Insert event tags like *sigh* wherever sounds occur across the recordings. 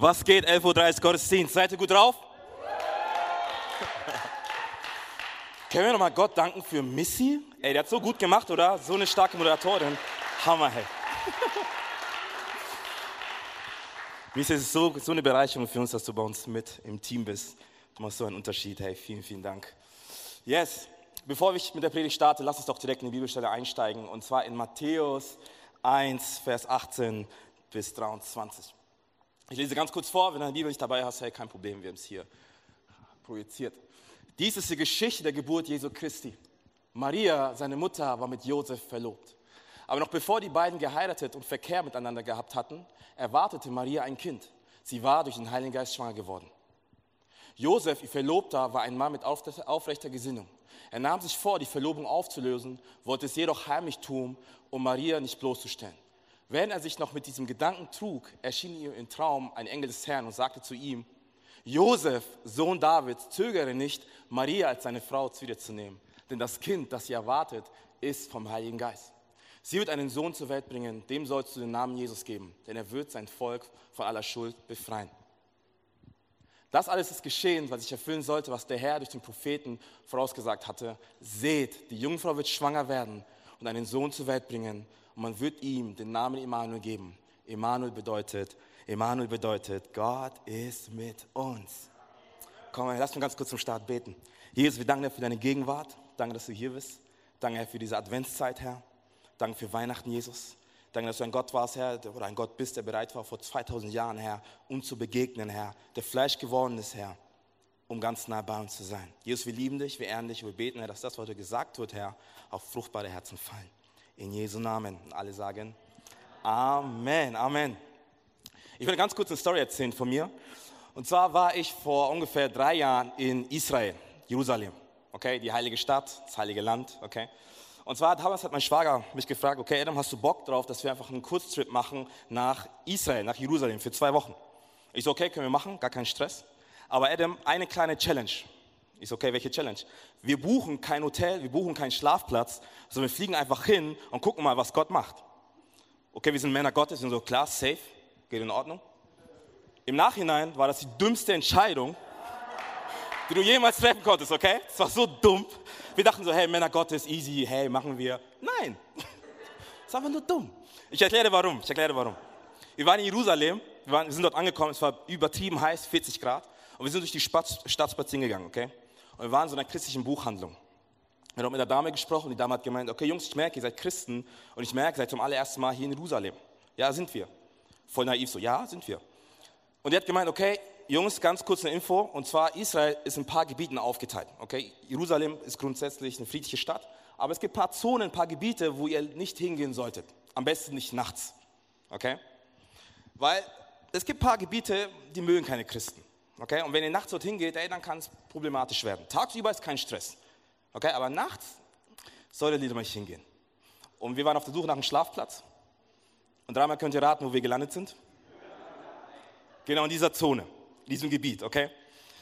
Was geht? 11.30 Uhr Gottesdienst. Seid ihr gut drauf? Können wir nochmal Gott danken für Missy? Ey, der hat so gut gemacht, oder? So eine starke Moderatorin. Hammer, hey. Missy, es ist so, so eine Bereicherung für uns, dass du bei uns mit im Team bist. Du machst so einen Unterschied. Hey, vielen, vielen Dank. Yes, bevor ich mit der Predigt starte, lass uns doch direkt in die Bibelstelle einsteigen. Und zwar in Matthäus 1, Vers 18 bis 23. Ich lese ganz kurz vor, wenn du eine Bibel nicht dabei hast, hey, kein Problem, wir haben es hier projiziert. Dies ist die Geschichte der Geburt Jesu Christi. Maria, seine Mutter, war mit Josef verlobt. Aber noch bevor die beiden geheiratet und Verkehr miteinander gehabt hatten, erwartete Maria ein Kind. Sie war durch den Heiligen Geist schwanger geworden. Josef, ihr Verlobter, war ein Mann mit aufrechter Gesinnung. Er nahm sich vor, die Verlobung aufzulösen, wollte es jedoch heimlich tun, um Maria nicht bloßzustellen. Während er sich noch mit diesem Gedanken trug, erschien ihm im Traum ein Engel des Herrn und sagte zu ihm, Josef, Sohn Davids, zögere nicht, Maria als seine Frau zu dir zu nehmen, denn das Kind, das sie erwartet, ist vom Heiligen Geist. Sie wird einen Sohn zur Welt bringen, dem sollst du den Namen Jesus geben, denn er wird sein Volk von aller Schuld befreien. Das alles ist geschehen, was sich erfüllen sollte, was der Herr durch den Propheten vorausgesagt hatte. Seht, die Jungfrau wird schwanger werden und einen Sohn zur Welt bringen und man wird ihm den Namen Immanuel geben. Immanuel bedeutet Emanuel bedeutet, Gott ist mit uns. Komm, lass mich ganz kurz zum Start beten. Jesus, wir danken dir für deine Gegenwart. Danke, dass du hier bist. Danke, Herr, für diese Adventszeit, Herr. Danke für Weihnachten, Jesus. Danke, dass du ein Gott warst, Herr, oder ein Gott bist, der bereit war, vor 2000 Jahren, Herr, uns zu begegnen, Herr, der Fleisch geworden ist, Herr, um ganz nah bei uns zu sein. Jesus, wir lieben dich, wir ehren dich, wir beten, Herr, dass das, was heute gesagt wird, Herr, auf fruchtbare Herzen fallen. In Jesu Namen. Alle sagen Amen, Amen. Ich will ganz kurz eine Story erzählen von mir. Und zwar war ich vor ungefähr drei Jahren in Israel, Jerusalem. Okay, die heilige Stadt, das heilige Land. Okay. Und zwar damals hat mein Schwager mich gefragt, okay, Adam, hast du Bock drauf, dass wir einfach einen Kurztrip machen nach Israel, nach Jerusalem für zwei Wochen? Ich so, okay, können wir machen, gar kein Stress. Aber Adam, eine kleine Challenge. Ich so, okay, welche Challenge? Wir buchen kein Hotel, wir buchen keinen Schlafplatz, sondern wir fliegen einfach hin und gucken mal, was Gott macht. Okay, wir sind Männer Gottes, wir sind so klar, safe. Geht in Ordnung? Im Nachhinein war das die dümmste Entscheidung, die du jemals treffen konntest, okay? Es war so dumm. Wir dachten so, hey, Männer Gottes, easy, hey, machen wir. Nein, *laughs* es war einfach nur dumm. Ich erkläre warum, ich erkläre warum. Wir waren in Jerusalem, wir, waren, wir sind dort angekommen, es war übertrieben heiß, 40 Grad. Und wir sind durch die Stadt spazieren gegangen, okay? Und wir waren in so einer christlichen Buchhandlung. Wir haben mit der Dame gesprochen, die Dame hat gemeint, okay Jungs, ich merke, ihr seid Christen und ich merke, ihr seid zum allerersten Mal hier in Jerusalem. Ja, sind wir. Voll naiv so, ja, sind wir. Und er hat gemeint, okay, Jungs, ganz kurz eine Info. Und zwar, Israel ist in ein paar Gebieten aufgeteilt. Okay? Jerusalem ist grundsätzlich eine friedliche Stadt. Aber es gibt ein paar Zonen, ein paar Gebiete, wo ihr nicht hingehen solltet. Am besten nicht nachts. Okay? Weil es gibt ein paar Gebiete, die mögen keine Christen. Okay? Und wenn ihr nachts dorthin geht, ey, dann kann es problematisch werden. Tagsüber ist kein Stress. Okay? Aber nachts solltet ihr lieber nicht hingehen. Und wir waren auf der Suche nach einem Schlafplatz. Und dreimal könnt ihr raten, wo wir gelandet sind. Genau in dieser Zone, in diesem Gebiet, okay?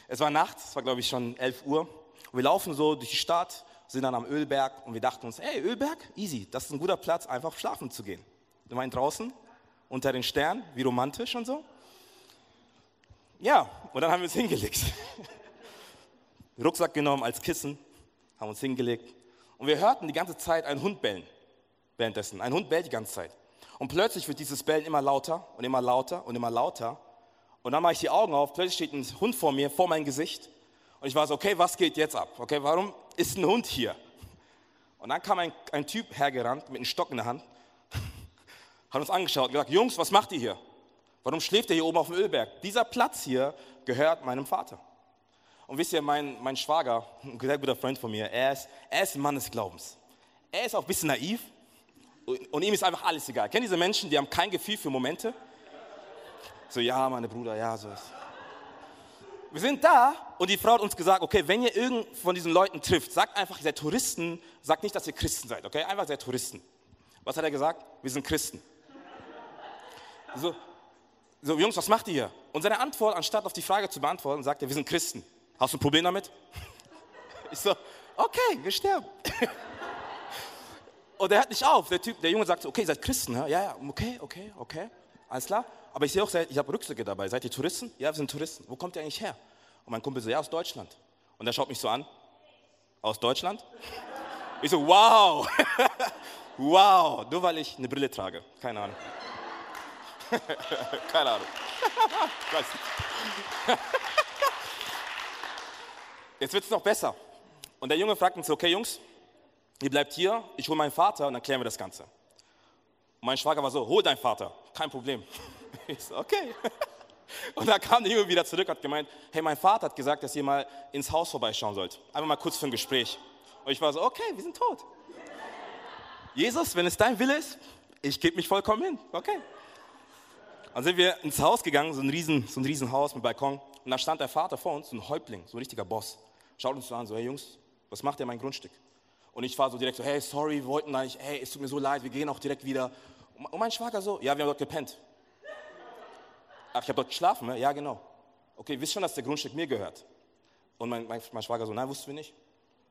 Es war nachts, es war glaube ich schon 11 Uhr. Und wir laufen so durch die Stadt, sind dann am Ölberg und wir dachten uns, hey, Ölberg, easy, das ist ein guter Platz, einfach schlafen zu gehen. Wir waren draußen, unter den Sternen, wie romantisch und so. Ja, und dann haben wir uns hingelegt. *laughs* Rucksack genommen als Kissen, haben uns hingelegt. Und wir hörten die ganze Zeit einen Hund bellen währenddessen. Ein Hund bellt die ganze Zeit. Und plötzlich wird dieses Bellen immer lauter und immer lauter und immer lauter. Und dann mache ich die Augen auf, plötzlich steht ein Hund vor mir, vor meinem Gesicht. Und ich war so, okay, was geht jetzt ab? Okay, warum ist ein Hund hier? Und dann kam ein, ein Typ hergerannt mit einem Stock in der Hand, *laughs* hat uns angeschaut und gesagt, Jungs, was macht ihr hier? Warum schläft ihr hier oben auf dem Ölberg? Dieser Platz hier gehört meinem Vater. Und wisst ihr, mein, mein Schwager, ein sehr guter Freund von mir, er ist, er ist ein Mann des Glaubens. Er ist auch ein bisschen naiv, und ihm ist einfach alles egal. Kennt diese Menschen, die haben kein Gefühl für Momente? So, ja, meine Bruder, ja, so ist. Wir sind da und die Frau hat uns gesagt, okay, wenn ihr irgend von diesen Leuten trifft, sagt einfach, ihr seid Touristen, sagt nicht, dass ihr Christen seid, okay? Einfach, ihr seid Touristen. Was hat er gesagt? Wir sind Christen. So, so, Jungs, was macht ihr hier? Und seine Antwort, anstatt auf die Frage zu beantworten, sagt er, wir sind Christen. Hast du ein Problem damit? *laughs* Ich so, okay, wir sterben. *laughs* Und er hört nicht auf. Der Typ, der Junge sagt, okay, ihr seid Christen, ja, ja, okay, okay, okay, alles klar. aber ich sehe auch, ich habe Rucksäcke dabei. Seid ihr Touristen? Ja, wir sind Touristen. Wo kommt ihr eigentlich her? Und mein Kumpel so, ja, aus Deutschland. Und er schaut mich so an, aus Deutschland? Ich so, wow, *laughs* wow, nur weil ich eine Brille trage. Keine Ahnung. *laughs* Keine Ahnung. *laughs* Jetzt wird es noch besser. Und der Junge fragt uns, okay Jungs, ihr bleibt hier, ich hole meinen Vater und dann klären wir das Ganze. Und mein Schwager war so, hol deinen Vater, kein Problem. *laughs* Ich so, okay. Und dann kam der Junge wieder zurück und hat gemeint, hey, mein Vater hat gesagt, dass ihr mal ins Haus vorbeischauen sollt. Einfach mal kurz für ein Gespräch. Und ich war so, okay, wir sind tot. Jesus, wenn es dein Wille ist, ich gebe mich vollkommen hin. Okay. Dann sind wir ins Haus gegangen, so ein, riesen, so ein Riesenhaus mit Balkon. Und da stand der Vater vor uns, so ein Häuptling, so ein richtiger Boss. Schaut uns so an, so, hey Jungs, was macht ihr mein Grundstück? Und ich war so direkt so, hey, sorry, wir wollten nicht, hey, es tut mir so leid, wir gehen auch direkt wieder. Und mein Schwager so, ja, wir haben dort gepennt. Ach, ich habe dort geschlafen, ne? ja, genau. Okay, wisst schon, dass der Grundstück mir gehört? Und mein, mein, mein Schwager so, nein, wussten wir nicht.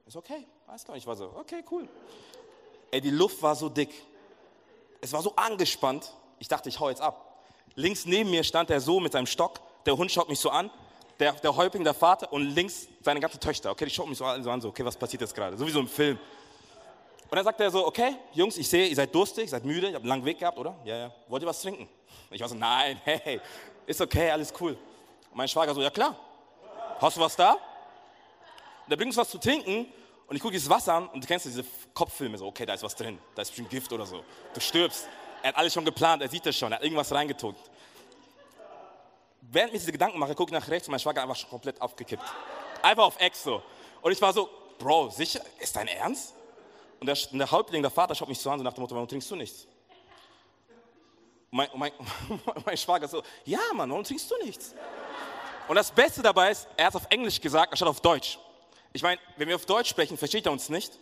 Ich so, okay, alles klar. Ich war so, okay, cool. Ey, die Luft war so dick. Es war so angespannt. Ich dachte, ich hau jetzt ab. Links neben mir stand der so mit seinem Stock. Der Hund schaut mich so an der, der Häuptling, der Vater und links seine ganzen Töchter. Okay, die schauen mich so an, so, an, so okay, was passiert jetzt gerade? So wie so im Film. Und dann sagt er so, okay, Jungs, ich sehe, ihr seid durstig, seid müde, ihr habt einen langen Weg gehabt, oder? Ja, ja. Wollt ihr was trinken? Ich war so, nein, *laughs* hey, ist okay, alles cool. Und mein Schwager so, ja klar. Hast du was da? Und er bringt uns was zu trinken und ich gucke dieses Wasser an und du kennst diese Kopffilme so, okay, da ist was drin, da ist bestimmt Gift oder so. Du stirbst. Er hat alles schon geplant, er sieht das schon, er hat irgendwas reingetunkt während ich diese Gedanken mache, gucke ich nach rechts und mein Schwager einfach schon komplett aufgekippt. Einfach auf Ex so. Und ich war so, Bro, sicher, ist dein Ernst? Und der, der Häuptling, der Vater, schaut mich so an, so nach dem Motto, warum trinkst du nichts? Und mein, mein, *laughs* mein Schwager so, ja Mann, warum trinkst du nichts? Und das Beste dabei ist, er hat es auf Englisch gesagt, anstatt auf Deutsch. Ich meine, wenn wir auf Deutsch sprechen, versteht er uns nicht.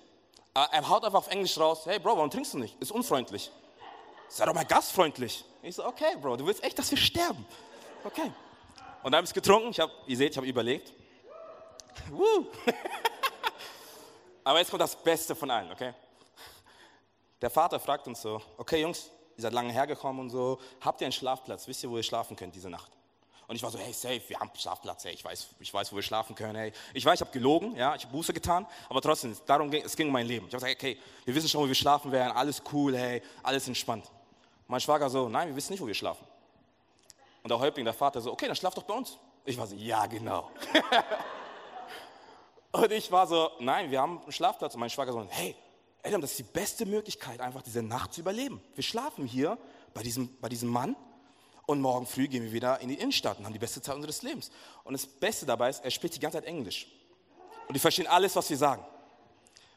Er haut einfach auf Englisch raus, hey Bro, warum trinkst du nicht? Ist unfreundlich. Sei doch mal gastfreundlich. Ich so, okay Bro, du willst echt, dass wir sterben. Okay. Und dann habe ich es getrunken. Ich hab, ihr seht, ich habe überlegt. Woo. *laughs* Aber jetzt kommt das Beste von allen, okay? Der Vater fragt uns so, okay Jungs, ihr seid lange hergekommen und so, habt ihr einen Schlafplatz? Wisst ihr, wo ihr schlafen könnt diese Nacht? Und ich war so, hey, safe, wir haben einen Schlafplatz, hey, ich weiß, ich weiß, wo wir schlafen können, hey. Ich weiß, ich habe gelogen, ja, ich habe Buße getan, aber trotzdem, darum ging, es ging um mein Leben. Ich habe gesagt, okay, wir wissen schon, wo wir schlafen werden, alles cool, hey, alles entspannt. Mein Schwager so, nein, wir wissen nicht, wo wir schlafen. Und der Häuptling, der Vater so, okay, dann schlaf doch bei uns. Ich war so, ja, genau. *laughs* und ich war so, nein, wir haben einen Schlafplatz. Und mein Schwager so, hey, Adam, das ist die beste Möglichkeit, einfach diese Nacht zu überleben. Wir schlafen hier bei diesem, bei diesem Mann und morgen früh gehen wir wieder in die Innenstadt und haben die beste Zeit unseres Lebens. Und das Beste dabei ist, er spricht die ganze Zeit Englisch. Und die verstehen alles, was wir sagen.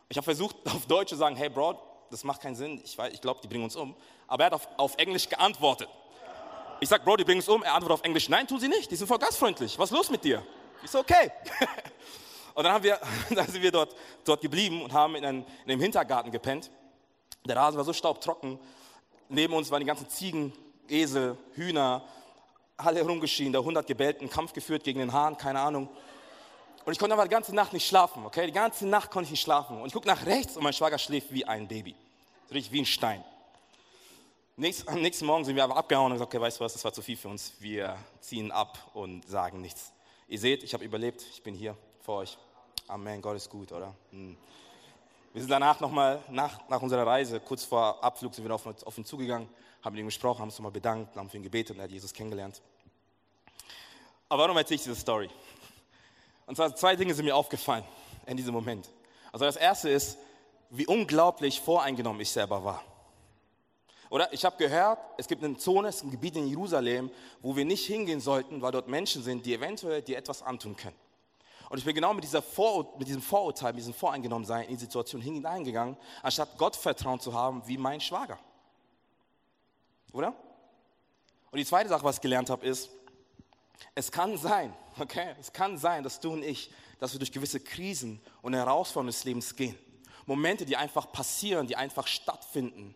Ich habe versucht, *laughs* auf Deutsch zu sagen, hey Bro, das macht keinen Sinn, ich, ich glaube, die bringen uns um. Aber er hat auf, auf Englisch geantwortet. Ich sag, Bro, die bringen es um. Er antwortet auf Englisch, nein, tun sie nicht. Die sind voll gastfreundlich. Was ist los mit dir? Ich so, okay. *laughs* Und dann, haben wir, *laughs* dann sind wir dort, dort geblieben und haben in einem, in einem Hintergarten gepennt. Der Rasen war so staubtrocken. Neben uns waren die ganzen Ziegen, Esel, Hühner, alle herumgeschrien. Der Hund hat gebellt, einen Kampf geführt gegen den Hahn, keine Ahnung. Und ich konnte aber die ganze Nacht nicht schlafen, okay? Die ganze Nacht konnte ich nicht schlafen. Und ich gucke nach rechts und mein Schwager schläft wie ein Baby. Richtig wie ein Stein. Nächst, am nächsten Morgen sind wir aber abgehauen und gesagt, okay, weißt du was, das war zu viel für uns. Wir ziehen ab und sagen nichts. Ihr seht, ich habe überlebt, ich bin hier vor euch. Amen, Gott ist gut, oder? Hm. Wir sind danach nochmal, nach, nach unserer Reise, kurz vor Abflug, sind wir auf, auf ihn zugegangen, haben mit ihm gesprochen, haben uns nochmal bedankt, haben für ihn gebetet und er hat Jesus kennengelernt. Aber warum erzähle ich diese Story? Und zwar zwei Dinge sind mir aufgefallen in diesem Moment. Also das erste ist, wie unglaublich voreingenommen ich selber war. Oder ich habe gehört, es gibt eine Zone, es ist ein Gebiet in Jerusalem, wo wir nicht hingehen sollten, weil dort Menschen sind, die eventuell dir etwas antun können. Und ich bin genau mit, dieser Vorur mit diesem Vorurteil, mit diesem Voreingenommensein in die Situation hineingegangen, anstatt Gott Vertrauen zu haben wie mein Schwager. Oder? Und die zweite Sache, was ich gelernt habe, ist, es kann sein, okay, es kann sein, dass du und ich, dass wir durch gewisse Krisen und Herausforderungen des Lebens gehen. Momente, die einfach passieren, die einfach stattfinden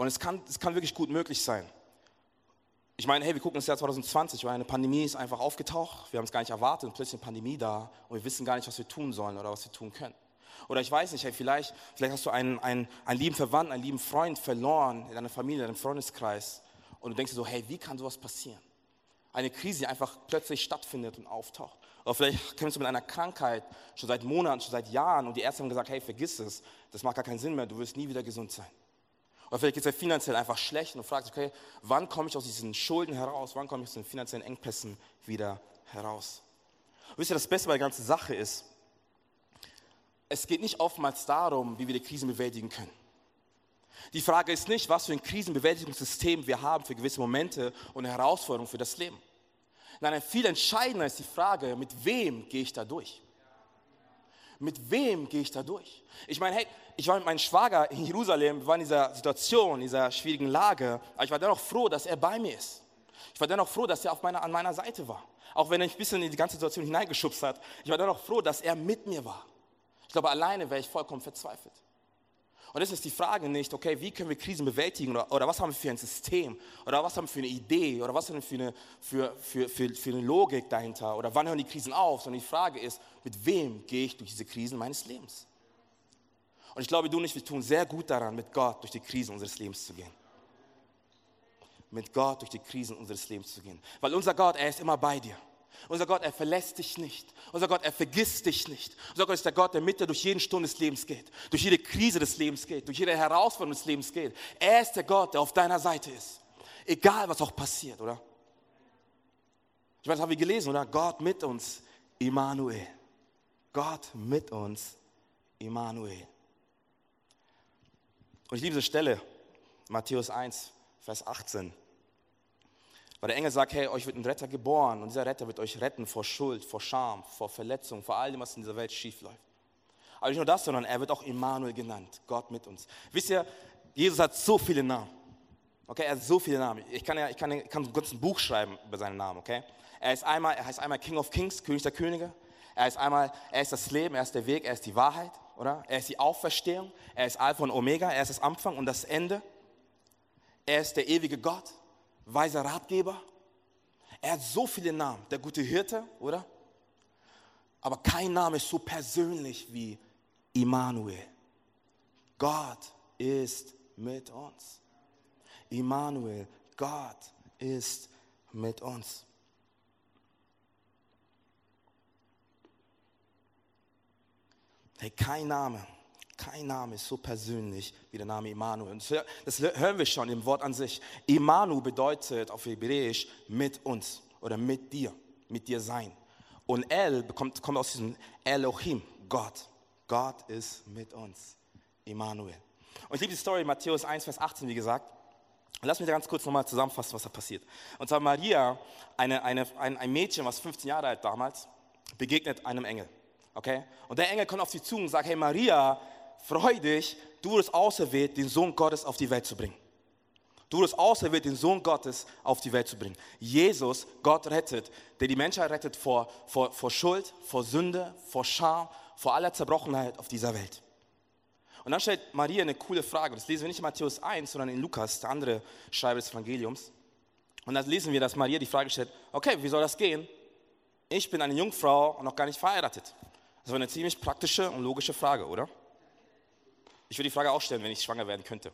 und es kann, es kann wirklich gut möglich sein. Ich meine, hey, wir gucken das Jahr 2020, weil eine Pandemie ist einfach aufgetaucht, wir haben es gar nicht erwartet und plötzlich eine Pandemie da und wir wissen gar nicht, was wir tun sollen oder was wir tun können. Oder ich weiß nicht, hey, vielleicht, vielleicht hast du einen, einen, einen lieben Verwandten, einen lieben Freund verloren in deiner Familie, in deinem Freundeskreis und du denkst dir so, hey, wie kann sowas passieren? Eine Krise, die einfach plötzlich stattfindet und auftaucht. Oder vielleicht kämpfst du mit einer Krankheit schon seit Monaten, schon seit Jahren und die Ärzte haben gesagt, hey, vergiss es, das macht gar keinen Sinn mehr, du wirst nie wieder gesund sein. Oder vielleicht geht es dir finanziell einfach schlecht und du fragst, okay, wann komme ich aus diesen Schulden heraus, wann komme ich aus den finanziellen Engpässen wieder heraus? Und wisst ihr, das Beste bei der ganzen Sache ist, es geht nicht oftmals darum, wie wir die Krisen bewältigen können. Die Frage ist nicht, was für ein Krisenbewältigungssystem wir haben für gewisse Momente und Herausforderungen für das Leben. Nein, viel entscheidender ist die Frage, mit wem gehe ich da durch? Mit wem gehe ich da durch? Ich meine, hey, ich war mit meinem Schwager in Jerusalem, wir waren in dieser Situation, in dieser schwierigen Lage, aber ich war dennoch froh, dass er bei mir ist. Ich war dennoch froh, dass er auf meiner, an meiner Seite war. Auch wenn er mich ein bisschen in die ganze Situation hineingeschubst hat. Ich war dennoch froh, dass er mit mir war. Ich glaube, alleine wäre ich vollkommen verzweifelt. Und das ist die Frage nicht, okay, wie können wir Krisen bewältigen oder, oder, was haben wir für ein System oder was haben wir für eine Idee oder was haben wir für eine, für, für, für, für eine Logik dahinter oder wann hören die Krisen auf, sondern die Frage ist, mit wem gehe ich durch diese Krisen meines Lebens? Und ich glaube, du und ich, wir tun sehr gut daran, mit Gott durch die Krisen unseres Lebens zu gehen. Mit Gott durch die Krisen unseres Lebens zu gehen. Weil unser Gott, er ist immer bei dir. Unser Gott, er verlässt dich nicht. Unser Gott, er vergisst dich nicht. Unser Gott ist der Gott, der mit dir durch jeden Sturm des Lebens geht, durch jede Krise des Lebens geht, durch jede Herausforderung des Lebens geht. Er ist der Gott, der auf deiner Seite ist. Egal, was auch passiert, oder? Ich weiß, das haben wir gelesen, oder? Gott mit uns, Immanuel. Gott mit uns, Immanuel. Und ich liebe diese Stelle, Matthäus 1, Vers 18. Weil der Engel sagt, hey, euch wird ein Retter geboren und dieser Retter wird euch retten vor Schuld, vor Scham, vor Verletzung, vor allem, was in dieser Welt schief läuft. Aber nicht nur das, sondern er wird auch Immanuel genannt, Gott mit uns. Wisst ihr, Jesus hat so viele Namen. Okay, er hat so viele Namen. Ich kann ja, ich kann, ich kann kurz ein Buch schreiben über seinen Namen, okay? Er ist einmal, er heißt einmal King of Kings, König der Könige. Er ist einmal, er ist das Leben, er ist der Weg, er ist die Wahrheit, oder? Er ist die Auferstehung, er ist Alpha und Omega, er ist das Anfang und das Ende. Er ist der ewige Gott weiser Ratgeber. Er hat so viele Namen. Der gute Hirte, oder? Aber kein Name ist so persönlich wie Immanuel. Gott ist mit uns. Immanuel, Gott ist mit uns. Hey, kein Name kein Name ist so persönlich wie der Name Immanuel. Das hören wir schon im Wort an sich. Imanu bedeutet auf Hebräisch mit uns oder mit dir, mit dir sein. Und El bekommt, kommt aus diesem Elohim, Gott. Gott ist mit uns. Immanuel. Und ich liebe die Story Matthäus 1, Vers 18, wie gesagt. Lass mich da ganz kurz nochmal zusammenfassen, was da passiert. Und zwar Maria, eine, eine, ein, ein Mädchen, was 15 Jahre alt damals, begegnet einem Engel. Okay? Und der Engel kommt auf sie zu und sagt, hey Maria, freu dich, du wurdest auserwählt, den Sohn Gottes auf die Welt zu bringen. Du wurdest auserwählt, den Sohn Gottes auf die Welt zu bringen. Jesus, Gott rettet, der die Menschheit rettet vor, vor, vor Schuld, vor Sünde, vor Scham, vor aller Zerbrochenheit auf dieser Welt. Und dann stellt Maria eine coole Frage. Das lesen wir nicht in Matthäus 1, sondern in Lukas, der andere Schreiber des Evangeliums. Und dann lesen wir, dass Maria die Frage stellt, okay, wie soll das gehen? Ich bin eine Jungfrau und noch gar nicht verheiratet. Das war eine ziemlich praktische und logische Frage, oder? Ich würde die Frage auch stellen, wenn ich schwanger werden könnte.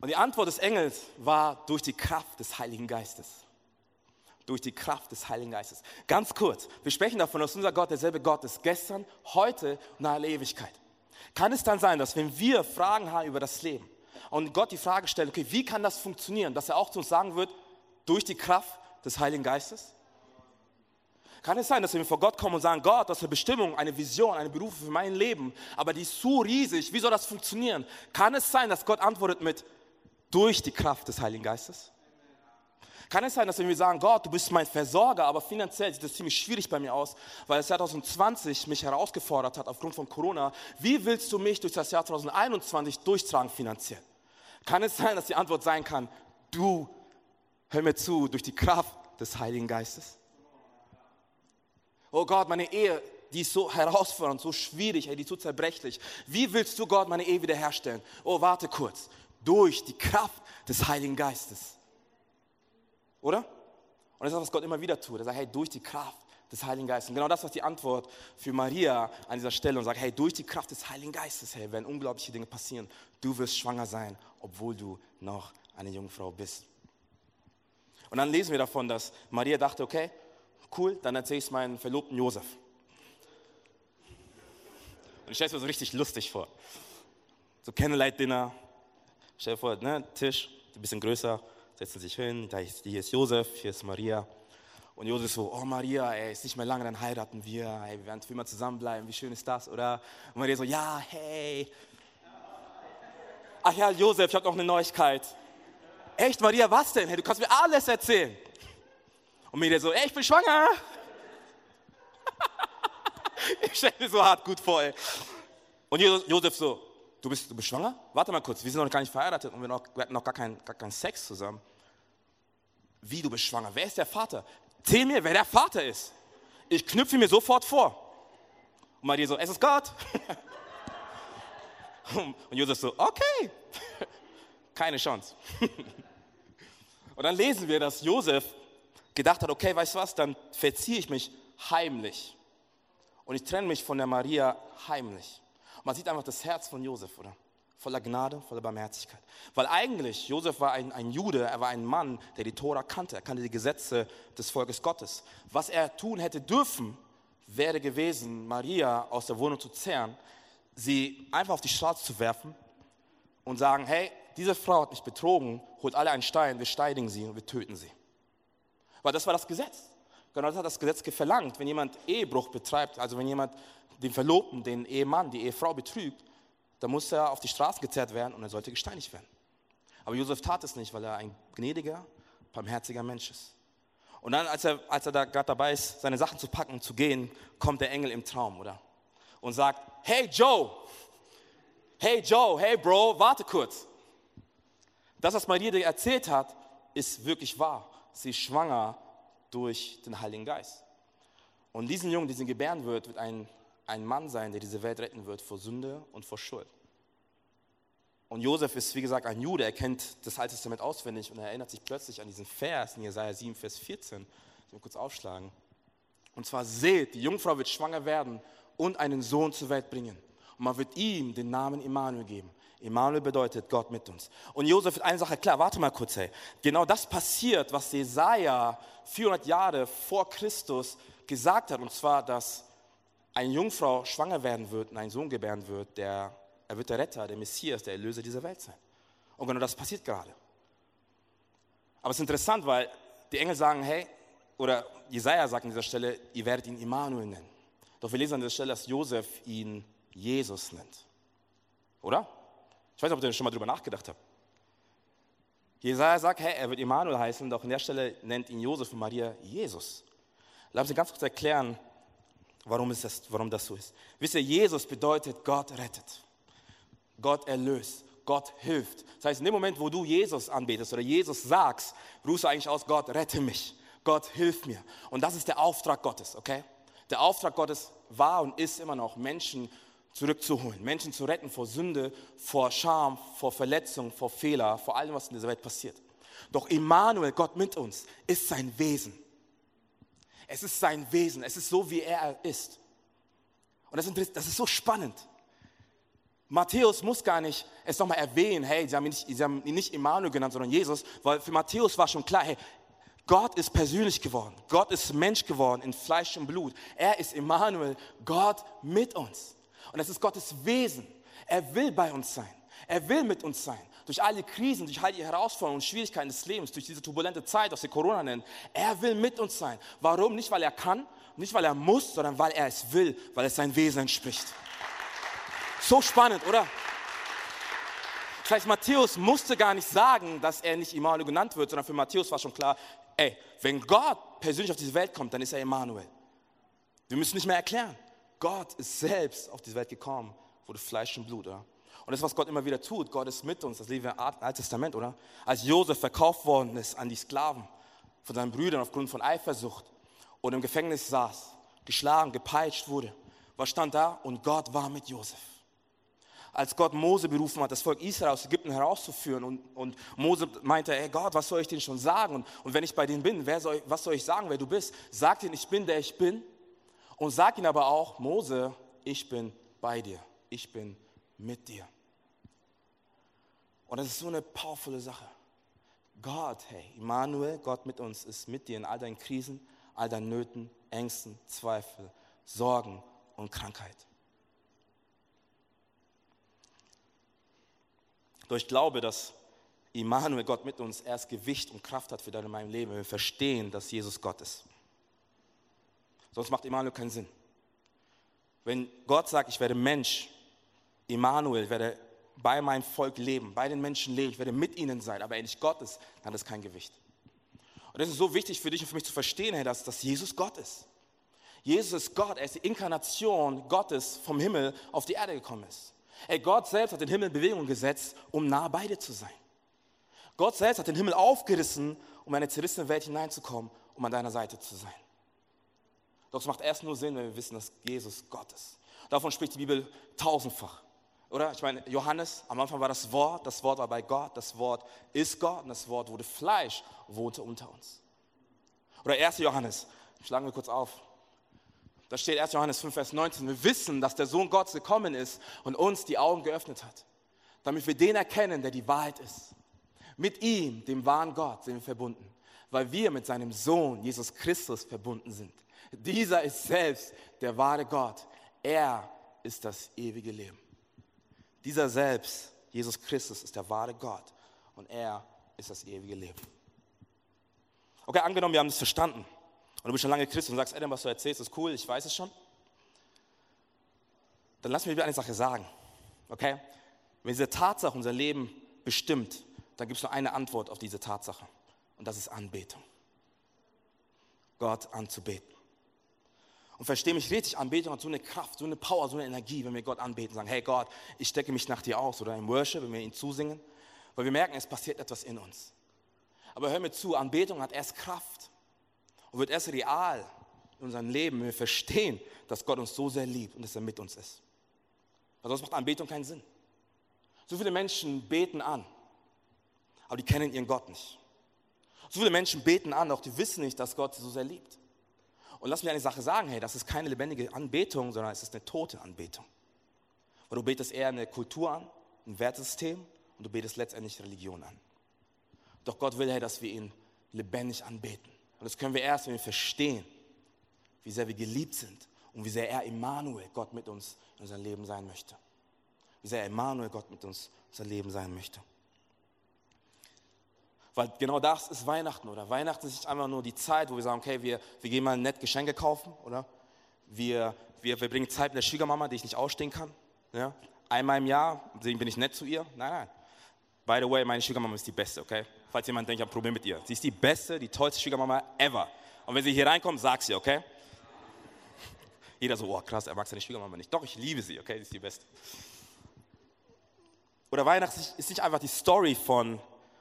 Und die Antwort des Engels war durch die Kraft des Heiligen Geistes. Durch die Kraft des Heiligen Geistes. Ganz kurz, wir sprechen davon, dass unser Gott derselbe Gott ist, gestern, heute und alle Ewigkeit. Kann es dann sein, dass wenn wir Fragen haben über das Leben und Gott die Frage stellt, okay, wie kann das funktionieren, dass er auch zu uns sagen wird, durch die Kraft des Heiligen Geistes? Kann es sein, dass wir vor Gott kommen und sagen, Gott, das ist eine Bestimmung, eine Vision, eine Berufung für mein Leben, aber die ist so riesig, wie soll das funktionieren? Kann es sein, dass Gott antwortet mit, durch die Kraft des Heiligen Geistes? Kann es sein, dass wir sagen, Gott, du bist mein Versorger, aber finanziell sieht das ziemlich schwierig bei mir aus, weil das Jahr 2020 mich herausgefordert hat aufgrund von Corona. Wie willst du mich durch das Jahr 2021 durchtragen finanziell? Kann es sein, dass die Antwort sein kann, du, hör mir zu, durch die Kraft des Heiligen Geistes? Oh Gott, meine Ehe, die ist so herausfordernd, so schwierig, die ist so zerbrechlich. Wie willst du Gott meine Ehe wiederherstellen? Oh, warte kurz. Durch die Kraft des Heiligen Geistes. Oder? Und das ist, was Gott immer wieder tut. Er sagt, hey, durch die Kraft des Heiligen Geistes. Und genau das war die Antwort für Maria an dieser Stelle und sagt, hey, durch die Kraft des Heiligen Geistes, hey, werden unglaubliche Dinge passieren. Du wirst schwanger sein, obwohl du noch eine Jungfrau bist. Und dann lesen wir davon, dass Maria dachte, okay, cool, dann erzähle ich es meinem Verlobten Josef. Und ich stelle es mir so richtig lustig vor. So Candlelight-Dinner, stell dir vor, ne, Tisch, ein bisschen größer, setzen sich hin, da ist, hier ist Josef, hier ist Maria. Und Josef so, oh Maria, ey, ist nicht mehr lange, dann heiraten wir, ey, wir werden für immer zusammenbleiben, wie schön ist das, oder? Und Maria so, ja, hey. Ach ja, Josef, ich habe noch eine Neuigkeit. Echt, Maria, was denn? Hey, du kannst mir alles erzählen. Und Maria so, ey, ich bin schwanger. *laughs* ich stelle mir so hart gut vor, ey. Und Josef so, du bist, du bist schwanger? Warte mal kurz, wir sind noch gar nicht verheiratet und wir, noch, wir hatten noch gar keinen gar kein Sex zusammen. Wie, du bist schwanger? Wer ist der Vater? Erzähl mir, wer der Vater ist. Ich knüpfe mir sofort vor. Und Maria so, es ist Gott. *laughs* Und Josef so, okay, *laughs* keine Chance. Und dann lesen wir, dass Josef gedacht hat, okay, weißt du was, dann verziehe ich mich heimlich. Und ich trenne mich von der Maria heimlich. Man sieht einfach das Herz von Josef, oder? voller Gnade, voller Barmherzigkeit. Weil eigentlich, Josef war ein, ein Jude, er war ein Mann, der die Tora kannte, er kannte die Gesetze des Volkes Gottes. Was er tun hätte dürfen, wäre gewesen, Maria aus der Wohnung zu zerren, sie einfach auf die Straße zu werfen und sagen, hey, diese Frau hat mich betrogen, holt alle einen Stein, wir steinigen sie und wir töten sie. Weil das war das Gesetz. Genau das hat das Gesetz verlangt. Wenn jemand Ehebruch betreibt, also wenn jemand den Verlobten, den Ehemann, die Ehefrau betrügt, da musste er auf die Straße gezerrt werden und er sollte gesteinigt werden. Aber Josef tat es nicht, weil er ein gnädiger, barmherziger Mensch ist. Und dann, als er, als er da gerade dabei ist, seine Sachen zu packen und zu gehen, kommt der Engel im Traum, oder? Und sagt, hey Joe, hey Joe, hey Bro, warte kurz. Das, was Maria dir erzählt hat, ist wirklich wahr. Sie schwanger durch den Heiligen Geist. Und diesen Jungen, diesen gebären wird, wird ein ein Mann sein, der diese Welt retten wird vor Sünde und vor Schuld. Und Josef ist, wie gesagt, ein Jude, er kennt das Alte Testament auswendig und er erinnert sich plötzlich an diesen Vers in Jesaja 7, Vers 14. Ich will kurz aufschlagen. Und zwar seht, die Jungfrau wird schwanger werden und einen Sohn zur Welt bringen. Und man wird ihm den Namen Immanuel geben. Immanuel bedeutet Gott mit uns. Und Josef hat eine Sache klar, warte mal kurz, hey. Genau das passiert, was Jesaja 400 Jahre vor Christus gesagt hat. Und zwar, dass eine Jungfrau schwanger werden wird und einen Sohn gebären wird, der, er wird der Retter, der Messias, der Erlöser dieser Welt sein. Und genau das passiert gerade. Aber es ist interessant, weil die Engel sagen, hey, oder Jesaja sagt an dieser Stelle, ihr werdet ihn Immanuel nennen. Doch wir lesen an dieser Stelle, dass Josef ihn Jesus nennt. Oder? Ich weiß nicht, ob ihr schon mal drüber nachgedacht habt. Jesaja sagt, hey, er wird Immanuel heißen, doch an der Stelle nennt ihn Josef und Maria Jesus. Lass mich ganz kurz erklären, warum, ist das, warum das so ist. Wisst ihr, Jesus bedeutet, Gott rettet. Gott erlöst. Gott hilft. Das heißt, in dem Moment, wo du Jesus anbetest oder Jesus sagst, rufst du eigentlich aus, Gott rette mich. Gott hilf mir. Und das ist der Auftrag Gottes, okay? Der Auftrag Gottes war und ist immer noch, Menschen zurückzuholen, Menschen zu retten vor Sünde, vor Scham, vor Verletzung, vor Fehler, vor allem, was in dieser Welt passiert. Doch Immanuel, Gott mit uns, ist sein Wesen. Es ist sein Wesen. Es ist so, wie er ist. Und das ist, das ist so spannend. Matthäus muss gar nicht es nochmal erwähnen, hey, sie haben, ihn nicht, sie haben ihn nicht Immanuel genannt, sondern Jesus, weil für Matthäus war schon klar, hey, Gott ist persönlich geworden. Gott ist Mensch geworden in Fleisch und Blut. Er ist Immanuel, Gott mit uns. Und das ist Gottes Wesen. Er will bei uns sein. Er will mit uns sein durch all die Krisen, durch all die Herausforderungen und Schwierigkeiten des Lebens, durch diese turbulente Zeit, was wir Corona nennen. Er will mit uns sein. Warum? Nicht, weil er kann, nicht, weil er muss, sondern weil er es will, weil es sein Wesen entspricht. So spannend, oder? Das heißt, Matthäus musste gar nicht sagen, dass er nicht Immanuel genannt wird, sondern für Matthäus war schon klar, ey, wenn Gott persönlich auf diese Welt kommt, dann ist er Immanuel. Wir müssen nicht mehr erklären. Gott ist selbst auf diese Welt gekommen, wurde Fleisch und Blut, oder? Und das, was Gott immer wieder tut, Gott ist mit uns, das leben wir im Alten Testament, oder? Als Josef verkauft worden ist an die Sklaven von seinen Brüdern aufgrund von Eifersucht und im Gefängnis saß, geschlagen, gepeitscht wurde, was stand da? Und Gott war mit Josef. Als Gott Mose berufen hat, das Volk Israel aus Ägypten herauszuführen und, und Mose meinte, ey Gott, was soll ich denen schon sagen? Und, und wenn ich bei denen bin, soll, was soll ich sagen, wer du bist? Sagt ihnen, ich bin, der ich bin. Und sagt ihn aber auch, Mose, ich bin bei dir, ich bin mit dir. Und das ist so eine powervolle Sache. Gott, hey, Immanuel, Gott mit uns, ist mit dir in all deinen Krisen, all deinen Nöten, Ängsten, Zweifel, Sorgen und Krankheit. Durch Glaube, dass Immanuel, Gott mit uns, erst Gewicht und Kraft hat für dein und mein Leben, wir verstehen, dass Jesus Gott ist. Sonst macht Immanuel keinen Sinn. Wenn Gott sagt, ich werde Mensch, Immanuel, ich werde bei meinem Volk leben, bei den Menschen leben, ich werde mit ihnen sein, aber er nicht Gott ist, dann hat das kein Gewicht. Und es ist so wichtig für dich und für mich zu verstehen, hey, dass, dass Jesus Gott ist. Jesus ist Gott, er ist die Inkarnation Gottes vom Himmel auf die Erde gekommen ist. Ey, Gott selbst hat den Himmel in Bewegung gesetzt, um nah bei dir zu sein. Gott selbst hat den Himmel aufgerissen, um in eine zerrissene Welt hineinzukommen, um an deiner Seite zu sein. Doch es macht erst nur Sinn, wenn wir wissen, dass Jesus Gott ist. Davon spricht die Bibel tausendfach. Oder? Ich meine, Johannes, am Anfang war das Wort, das Wort war bei Gott, das Wort ist Gott und das Wort wurde Fleisch, wohnte unter uns. Oder 1. Johannes, schlagen wir kurz auf. Da steht 1. Johannes 5, Vers 19. Wir wissen, dass der Sohn Gottes gekommen ist und uns die Augen geöffnet hat, damit wir den erkennen, der die Wahrheit ist. Mit ihm, dem wahren Gott, sind wir verbunden, weil wir mit seinem Sohn Jesus Christus verbunden sind. Dieser ist selbst der wahre Gott. Er ist das ewige Leben. Dieser selbst, Jesus Christus, ist der wahre Gott und er ist das ewige Leben. Okay, angenommen, wir haben das verstanden und du bist schon lange Christ und sagst, Adam, was du erzählst, ist cool, ich weiß es schon. Dann lass mich wieder eine Sache sagen, okay? Wenn diese Tatsache unser Leben bestimmt, dann gibt es nur eine Antwort auf diese Tatsache und das ist Anbetung. Gott anzubeten. Und verstehe mich richtig, Anbetung hat so eine Kraft, so eine Power, so eine Energie, wenn wir Gott anbeten, sagen, hey Gott, ich stecke mich nach dir aus oder im Worship, wenn wir ihn zusingen, weil wir merken, es passiert etwas in uns. Aber hör mir zu, Anbetung hat erst Kraft und wird erst real in unserem Leben, wenn wir verstehen, dass Gott uns so sehr liebt und dass er mit uns ist. Weil sonst macht Anbetung keinen Sinn. So viele Menschen beten an, aber die kennen ihren Gott nicht. So viele Menschen beten an, auch die wissen nicht, dass Gott sie so sehr liebt. Und lass mich eine Sache sagen, hey, das ist keine lebendige Anbetung, sondern es ist eine tote Anbetung. Weil du betest eher eine Kultur an, ein Wertesystem und du betest letztendlich Religion an. Doch Gott will, hey, dass wir ihn lebendig anbeten. Und das können wir erst, wenn wir verstehen, wie sehr wir geliebt sind und wie sehr er Immanuel, Gott mit uns in unserem Leben sein möchte. Wie sehr Immanuel, Gott mit uns in unserem Leben sein möchte. Weil genau das ist Weihnachten, oder? Weihnachten ist nicht einfach nur die Zeit, wo wir sagen, okay, wir, wir gehen mal nett Geschenke kaufen, oder? Wir, wir verbringen Zeit mit der Schwiegermama, die ich nicht ausstehen kann. Ja? Einmal im Jahr, deswegen bin ich nett zu ihr. Nein, nein. By the way, meine Schwiegermama ist die beste, okay? Falls jemand denkt, ich habe ein Problem mit ihr. Sie ist die beste, die tollste Schwiegermama ever. Und wenn sie hier reinkommt, sag sie, okay? Jeder so, oh krass, er mag seine Schwiegermama nicht. Doch, ich liebe sie, okay? Sie ist die beste. Oder Weihnachten ist nicht einfach die Story von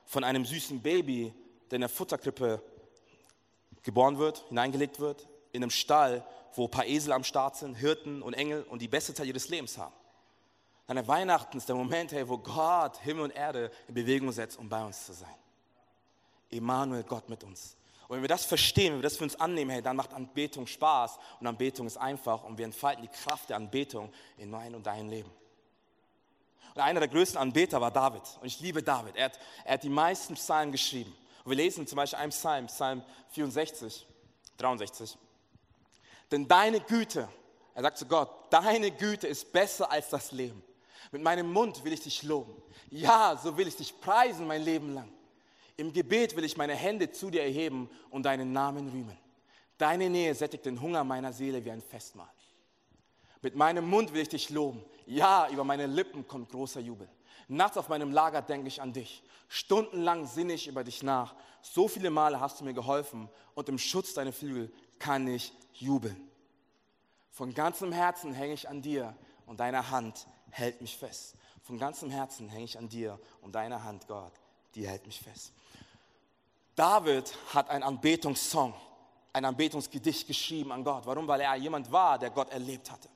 von einem süßen Baby, der in der Futterkrippe geboren wird, hineingelegt wird, in einem Stall, wo ein paar Esel am Start sind, Hirten und Engel und die beste Zeit ihres Lebens haben. Dann an Weihnachten ist der Moment, hey, wo Gott Himmel und Erde in Bewegung setzt, um bei uns zu sein. Emanuel, Gott mit uns. Und wenn wir das verstehen, wenn wir das für uns annehmen, hey, dann macht Anbetung Spaß und Anbetung ist einfach und wir entfalten die Kraft der Anbetung in mein und dein Leben. Einer der größten Anbeter war David. Und ich liebe David. Er hat, er hat die meisten Psalmen geschrieben. Und wir lesen zum Beispiel einen Psalm, Psalm 64, 63. Denn deine Güte, er sagt zu Gott, deine Güte ist besser als das Leben. Mit meinem Mund will ich dich loben. Ja, so will ich dich preisen mein Leben lang. Im Gebet will ich meine Hände zu dir erheben und deinen Namen rühmen. Deine Nähe sättigt den Hunger meiner Seele wie ein Festmahl. Mit meinem Mund will ich dich loben. Ja, über meine Lippen kommt großer Jubel. Nachts auf meinem Lager denke ich an dich. Stundenlang sinne ich über dich nach. So viele Male hast du mir geholfen und im Schutz deiner Flügel kann ich jubeln. Von ganzem Herzen hänge ich an dir und deine Hand hält mich fest. Von ganzem Herzen hänge ich an dir und deine Hand, Gott, die hält mich fest. David hat einen Anbetungssong, ein Anbetungsgedicht geschrieben an Gott. Warum? Weil er jemand war, der Gott erlebt hatte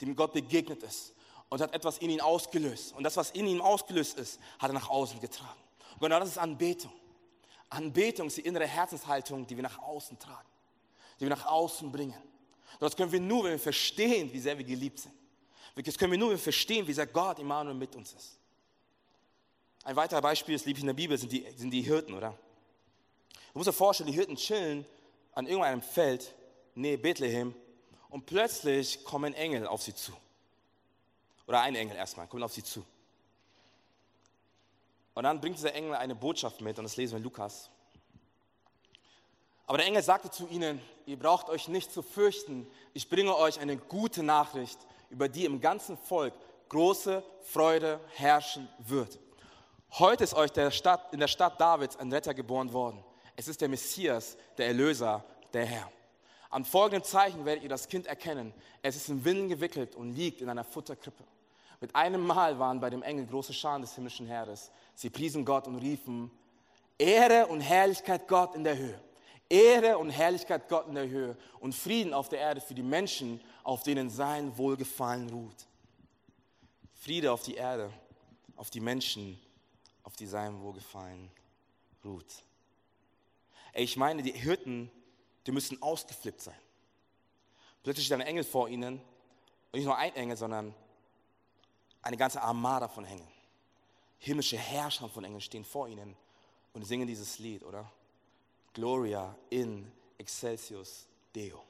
dem Gott begegnet ist und hat etwas in ihn ausgelöst. Und das, was in ihm ausgelöst ist, hat er nach außen getragen. Und genau das ist Anbetung. Anbetung ist die innere Herzenshaltung, die wir nach außen tragen, die wir nach außen bringen. Das können wir nur, wenn wir verstehen, wie sehr wir geliebt sind. Das können wir nur, wenn wir verstehen, wie sehr Gott Immanuel mit uns ist. Ein weiteres Beispiel, das liebe ich in der Bibel, sind die, sind die Hirten, oder? Du musst dir vorstellen, die Hirten chillen an irgendeinem Feld, nähe Bethlehem, und plötzlich kommen Engel auf sie zu. Oder ein Engel erstmal, kommt auf sie zu. Und dann bringt dieser Engel eine Botschaft mit, und das lesen wir in Lukas. Aber der Engel sagte zu ihnen, ihr braucht euch nicht zu fürchten, ich bringe euch eine gute Nachricht, über die im ganzen Volk große Freude herrschen wird. Heute ist euch der Stadt, in der Stadt Davids ein Retter geboren worden. Es ist der Messias, der Erlöser, der Herr. Am folgenden Zeichen werdet ihr das Kind erkennen. Es ist in Windeln gewickelt und liegt in einer Futterkrippe. Mit einem Mal waren bei dem Engel große Scharen des himmlischen Heeres. Sie priesen Gott und riefen, Ehre und Herrlichkeit Gott in der Höhe. Ehre und Herrlichkeit Gott in der Höhe und Frieden auf der Erde für die Menschen, auf denen sein Wohlgefallen ruht. Friede auf die Erde, auf die Menschen, auf die sein Wohlgefallen ruht. Ich meine, die Hirten, die müssen ausgeflippt sein. Plötzlich steht ein Engel vor ihnen, und nicht nur ein Engel, sondern eine ganze Armada von Engeln. Himmlische Herrscher von Engeln stehen vor ihnen und singen dieses Lied, oder? Gloria in excelsius Deo.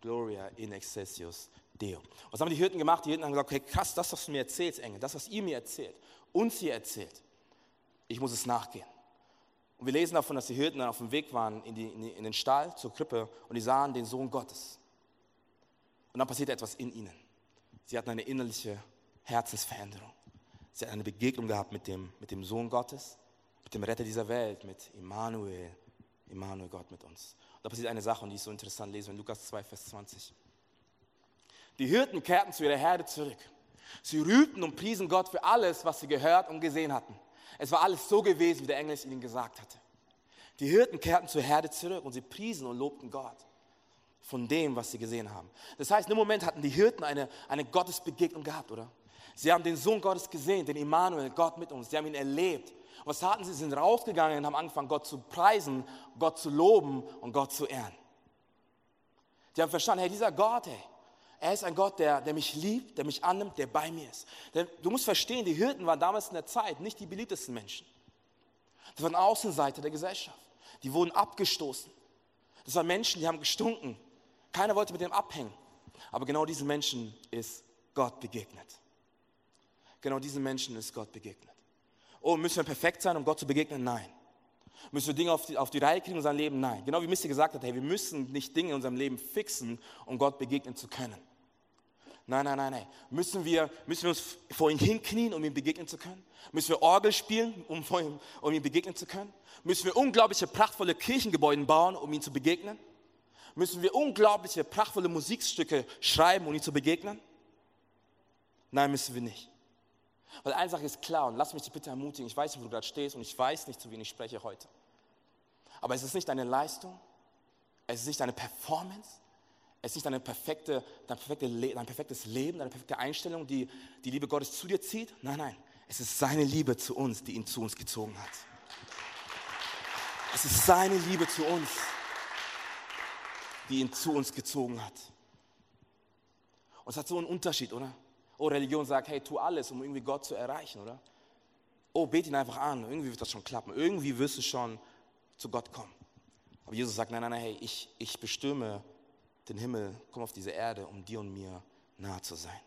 Gloria in excelsius Deo. Was haben die Hirten gemacht? Die Hirten haben gesagt, okay, krass, das, was du mir erzählst, Engel, das, was ihr mir erzählt, uns hier erzählt, ich muss es nachgehen. Und wir lesen davon, dass die Hirten dann auf dem Weg waren in, die, in den Stall zur Krippe und die sahen den Sohn Gottes. Und dann passierte etwas in ihnen. Sie hatten eine innerliche Herzensveränderung. Sie hatten eine Begegnung gehabt mit dem, mit dem Sohn Gottes mit dem Retter dieser Welt, mit Immanuel, Immanuel, Gott mit uns. Und da passiert eine Sache und die ist so interessant, lesen wir in Lukas 2, Vers 20. Die Hirten kehrten zu ihrer Herde zurück. Sie rühmten und priesen Gott für alles, was sie gehört und gesehen hatten. Es war alles so gewesen, wie der Engel es ihnen gesagt hatte. Die Hirten kehrten zur Herde zurück und sie priesen und lobten Gott von dem, was sie gesehen haben. Das heißt, im Moment hatten die Hirten eine, eine Gottesbegegnung gehabt, oder? Sie haben den Sohn Gottes gesehen, den Immanuel, Gott mit uns. Sie haben ihn erlebt. Und was taten sie? Sie sind rausgegangen und haben angefangen, Gott zu preisen, Gott zu loben und Gott zu ehren. Die haben verstanden, hey, dieser Gott, hey, er ist ein Gott, der, der mich liebt, der mich annimmt, der bei mir ist. Denn du musst verstehen, die Hirten waren damals in der Zeit nicht die beliebtesten Menschen. Das waren Außenseiter der Gesellschaft. Die wurden abgestoßen. Das waren Menschen, die haben gestunken. Keiner wollte mit dem abhängen. Aber genau diesen Menschen ist Gott begegnet. Genau diesen Menschen ist Gott begegnet. Oh, müssen wir perfekt sein, um Gott zu begegnen? Nein. Müssen wir Dinge auf die, auf die Reihe kriegen in unserem Leben? Nein. Genau wie Misty gesagt hat, hey, wir müssen nicht Dinge in unserem Leben fixen, um Gott begegnen zu können. Nein, nein, nein, nein. Müssen wir, müssen wir uns vor ihm hinknien, um ihm begegnen zu können? Müssen wir Orgel spielen, um, ihm, um ihm begegnen zu können? Müssen wir unglaubliche, prachtvolle Kirchengebäude bauen, um ihm zu begegnen? Müssen wir unglaubliche, prachtvolle Musikstücke schreiben, um ihm zu begegnen? Nein, müssen wir nicht. Weil eine Sache ist klar und lass mich dich bitte ermutigen. Ich weiß nicht, wo du gerade stehst und ich weiß nicht, zu wem ich spreche heute. Aber es ist nicht deine Leistung, es ist nicht deine Performance, es ist nicht deine perfekte, dein, perfekte dein perfektes Leben, deine perfekte Einstellung, die die Liebe Gottes zu dir zieht. Nein, nein, es ist seine Liebe zu uns, die ihn zu uns gezogen hat. Es ist seine Liebe zu uns, die ihn zu uns gezogen hat. Und es hat so einen Unterschied, oder? Oh, Religion sagt, hey, tu alles, um irgendwie Gott zu erreichen, oder? Oh, bete ihn einfach an, irgendwie wird das schon klappen, irgendwie wirst du schon zu Gott kommen. Aber Jesus sagt, nein, nein, nein, hey, ich, ich bestimme den Himmel, komm auf diese Erde, um dir und mir nahe zu sein.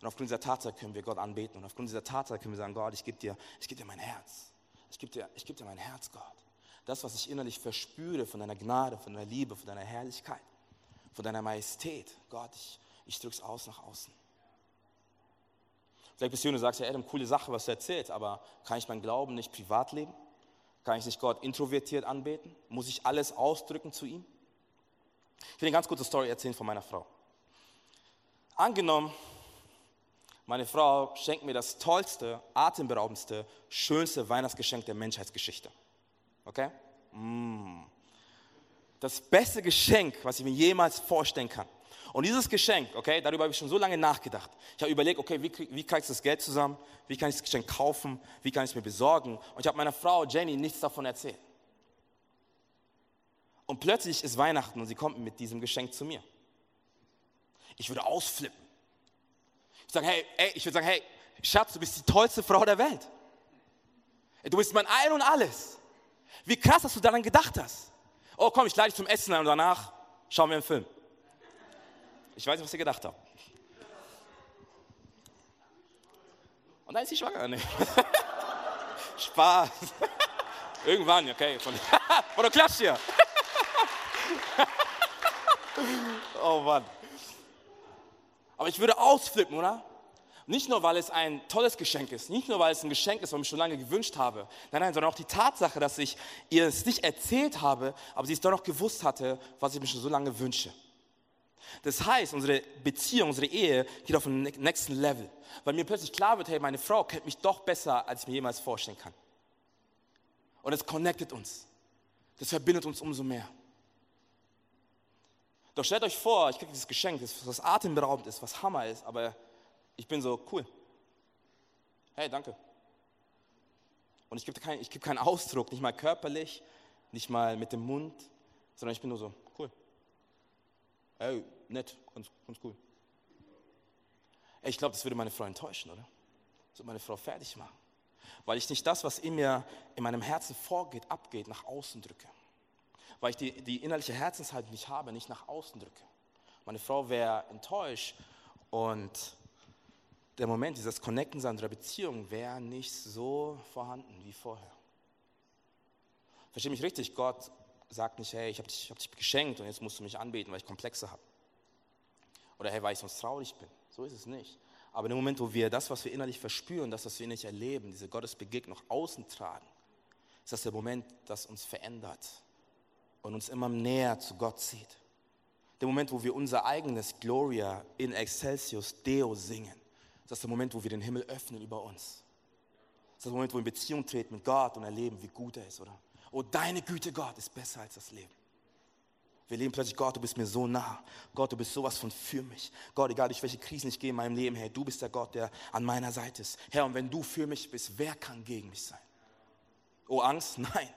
Und aufgrund dieser Tatsache können wir Gott anbeten und aufgrund dieser Tatsache können wir sagen, Gott, ich gebe dir, gebe dir mein Herz. Ich gebe dir, gebe dir mein Herz, Gott. Das, was ich innerlich verspüre von deiner Gnade, von deiner Liebe, von deiner Herrlichkeit, von deiner Majestät. Gott, ich, ich drücke es aus nach außen. Vielleicht bist du und du sagst, ja Adam, coole Sache, was du erzählst, aber kann ich meinen Glauben nicht privat leben? Kann ich nicht Gott introvertiert anbeten? Muss ich alles ausdrücken zu ihm? Ich will eine ganz kurze Story erzählen von meiner Frau. Angenommen, meine Frau schenkt mir das tollste, atemberaubendste, schönste Weihnachtsgeschenk der Menschheitsgeschichte. Okay? Mm. Das beste Geschenk, was ich mir jemals vorstellen kann. Und dieses Geschenk, okay, darüber habe ich schon so lange nachgedacht. Ich habe überlegt, okay, wie, wie kann ich das Geld zusammen? Wie kann ich das Geschenk kaufen? Wie kann ich es mir besorgen? Und ich habe meiner Frau Jenny nichts davon erzählt. Und plötzlich ist Weihnachten und sie kommt mit diesem Geschenk zu mir. Ich würde ausflippen. Ich sage, hey, ey, ich würde sagen, hey, Schatz, du bist die tollste Frau der Welt. Du bist mein Ein und Alles. Wie krass, dass du daran gedacht hast. Oh, komm, ich lade dich zum Essen ein und danach schauen wir einen Film. Ich weiß nicht, was ihr gedacht habt. Und dann ist sie schwanger. Nee. *laughs* Spaß. Irgendwann, okay. Von, *laughs* von der Klatsche hier. *laughs* oh Mann. Aber ich würde ausflippen, oder? Nicht nur, weil es ein tolles Geschenk ist, nicht nur, weil es ein Geschenk ist, was ich schon lange gewünscht habe, nein, nein, sondern auch die Tatsache, dass ich ihr es nicht erzählt habe, aber sie es doch noch gewusst hatte, was ich mir schon so lange wünsche. Das heißt, unsere Beziehung, unsere Ehe geht auf den nächsten Level, weil mir plötzlich klar wird, hey, meine Frau kennt mich doch besser, als ich mir jemals vorstellen kann. Und es connectet uns. Das verbindet uns umso mehr. Doch stellt euch vor, ich kriege dieses Geschenk, das was atemberaubend ist, was Hammer ist, aber ich bin so cool. Hey, danke. Und ich gebe keinen geb keinen Ausdruck, nicht mal körperlich, nicht mal mit dem Mund, sondern ich bin nur so. Hey, nett, ganz, ganz cool. Ich glaube, das würde meine Frau enttäuschen, oder? Das würde meine Frau fertig machen. Weil ich nicht das, was in mir, in meinem Herzen vorgeht, abgeht, nach außen drücke. Weil ich die, die innerliche Herzenshaltung nicht habe, nicht nach außen drücke. Meine Frau wäre enttäuscht und der Moment, dieses Connecten unserer Beziehung wäre nicht so vorhanden wie vorher. Verstehe mich richtig, Gott sagt nicht, hey, ich habe dich, hab dich geschenkt und jetzt musst du mich anbeten, weil ich Komplexe habe. Oder hey, weil ich sonst traurig bin. So ist es nicht. Aber in dem Moment, wo wir das, was wir innerlich verspüren, das, was wir innerlich erleben, diese Gottesbegegnung nach außen tragen, ist das der Moment, das uns verändert und uns immer näher zu Gott zieht. Der Moment, wo wir unser eigenes Gloria in Excelsius Deo singen das ist der Moment, wo wir den Himmel öffnen über uns. Das ist der Moment, wo wir in Beziehung treten mit Gott und erleben, wie gut er ist, oder? Oh, deine Güte, Gott, ist besser als das Leben. Wir leben plötzlich, Gott, du bist mir so nah. Gott, du bist sowas von für mich. Gott, egal durch welche Krisen ich gehe in meinem Leben, Herr, du bist der Gott, der an meiner Seite ist. Herr, und wenn du für mich bist, wer kann gegen mich sein? Oh, Angst? Nein.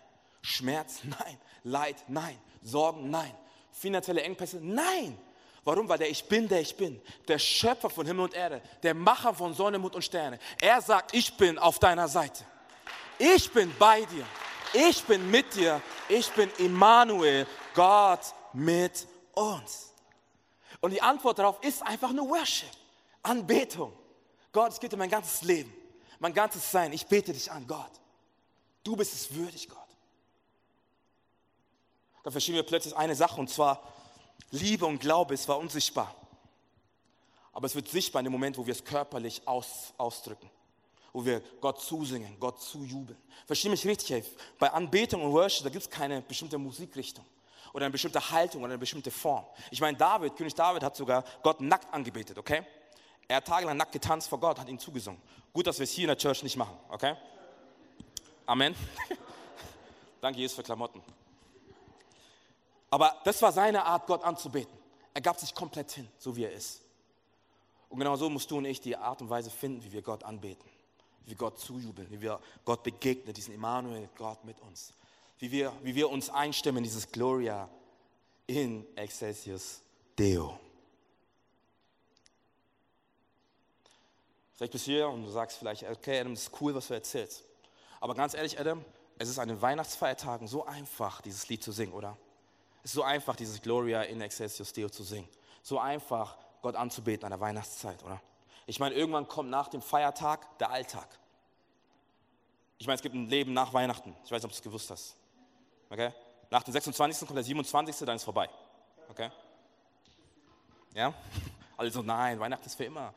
Schmerz? Nein. Leid? Nein. Sorgen? Nein. Finanzielle Engpässe? Nein. Warum? Weil der Ich Bin, der ich bin, der Schöpfer von Himmel und Erde, der Macher von Sonne, Mond und Sterne, er sagt, ich bin auf deiner Seite. Ich bin bei dir. Ich bin mit dir. Ich bin Immanuel, Gott mit uns. Und die Antwort darauf ist einfach nur Worship, Anbetung. Gott, es geht um mein ganzes Leben, mein ganzes Sein. Ich bete dich an, Gott. Du bist es würdig, Gott. Da verstehen wir plötzlich eine Sache, und zwar, Liebe und Glaube, es war unsichtbar. Aber es wird sichtbar in dem Moment, wo wir es körperlich aus, ausdrücken. Wo wir Gott zusingen, Gott zujubeln. Verstehe mich richtig, ey. bei Anbetung und Worship, da gibt es keine bestimmte Musikrichtung oder eine bestimmte Haltung oder eine bestimmte Form. Ich meine, David, König David hat sogar Gott nackt angebetet, okay? Er hat tagelang nackt getanzt vor Gott, hat ihn zugesungen. Gut, dass wir es hier in der Church nicht machen, okay? Amen. *laughs* Danke, Jesus, für Klamotten. Aber das war seine Art, Gott anzubeten. Er gab sich komplett hin, so wie er ist. Und genau so musst du und ich die Art und Weise finden, wie wir Gott anbeten, wie wir Gott zujubeln, wie wir Gott begegnen, diesen Immanuel, Gott mit uns. Wie wir, wie wir uns einstimmen in dieses Gloria in Excelsius Deo. Vielleicht bist du hier und du sagst vielleicht, okay, Adam, das ist cool, was du erzählst. Aber ganz ehrlich, Adam, es ist an den Weihnachtsfeiertagen so einfach, dieses Lied zu singen, oder? Es ist so einfach, dieses Gloria in Excelsius Deo zu singen. So einfach, Gott anzubeten an der Weihnachtszeit, oder? Ich meine, irgendwann kommt nach dem Feiertag der Alltag. Ich meine, es gibt ein Leben nach Weihnachten. Ich weiß nicht, ob du es gewusst hast. Okay? Nach dem 26. kommt der 27. dann ist vorbei. Okay? Ja? *laughs* Also nein, Weihnachten ist für immer.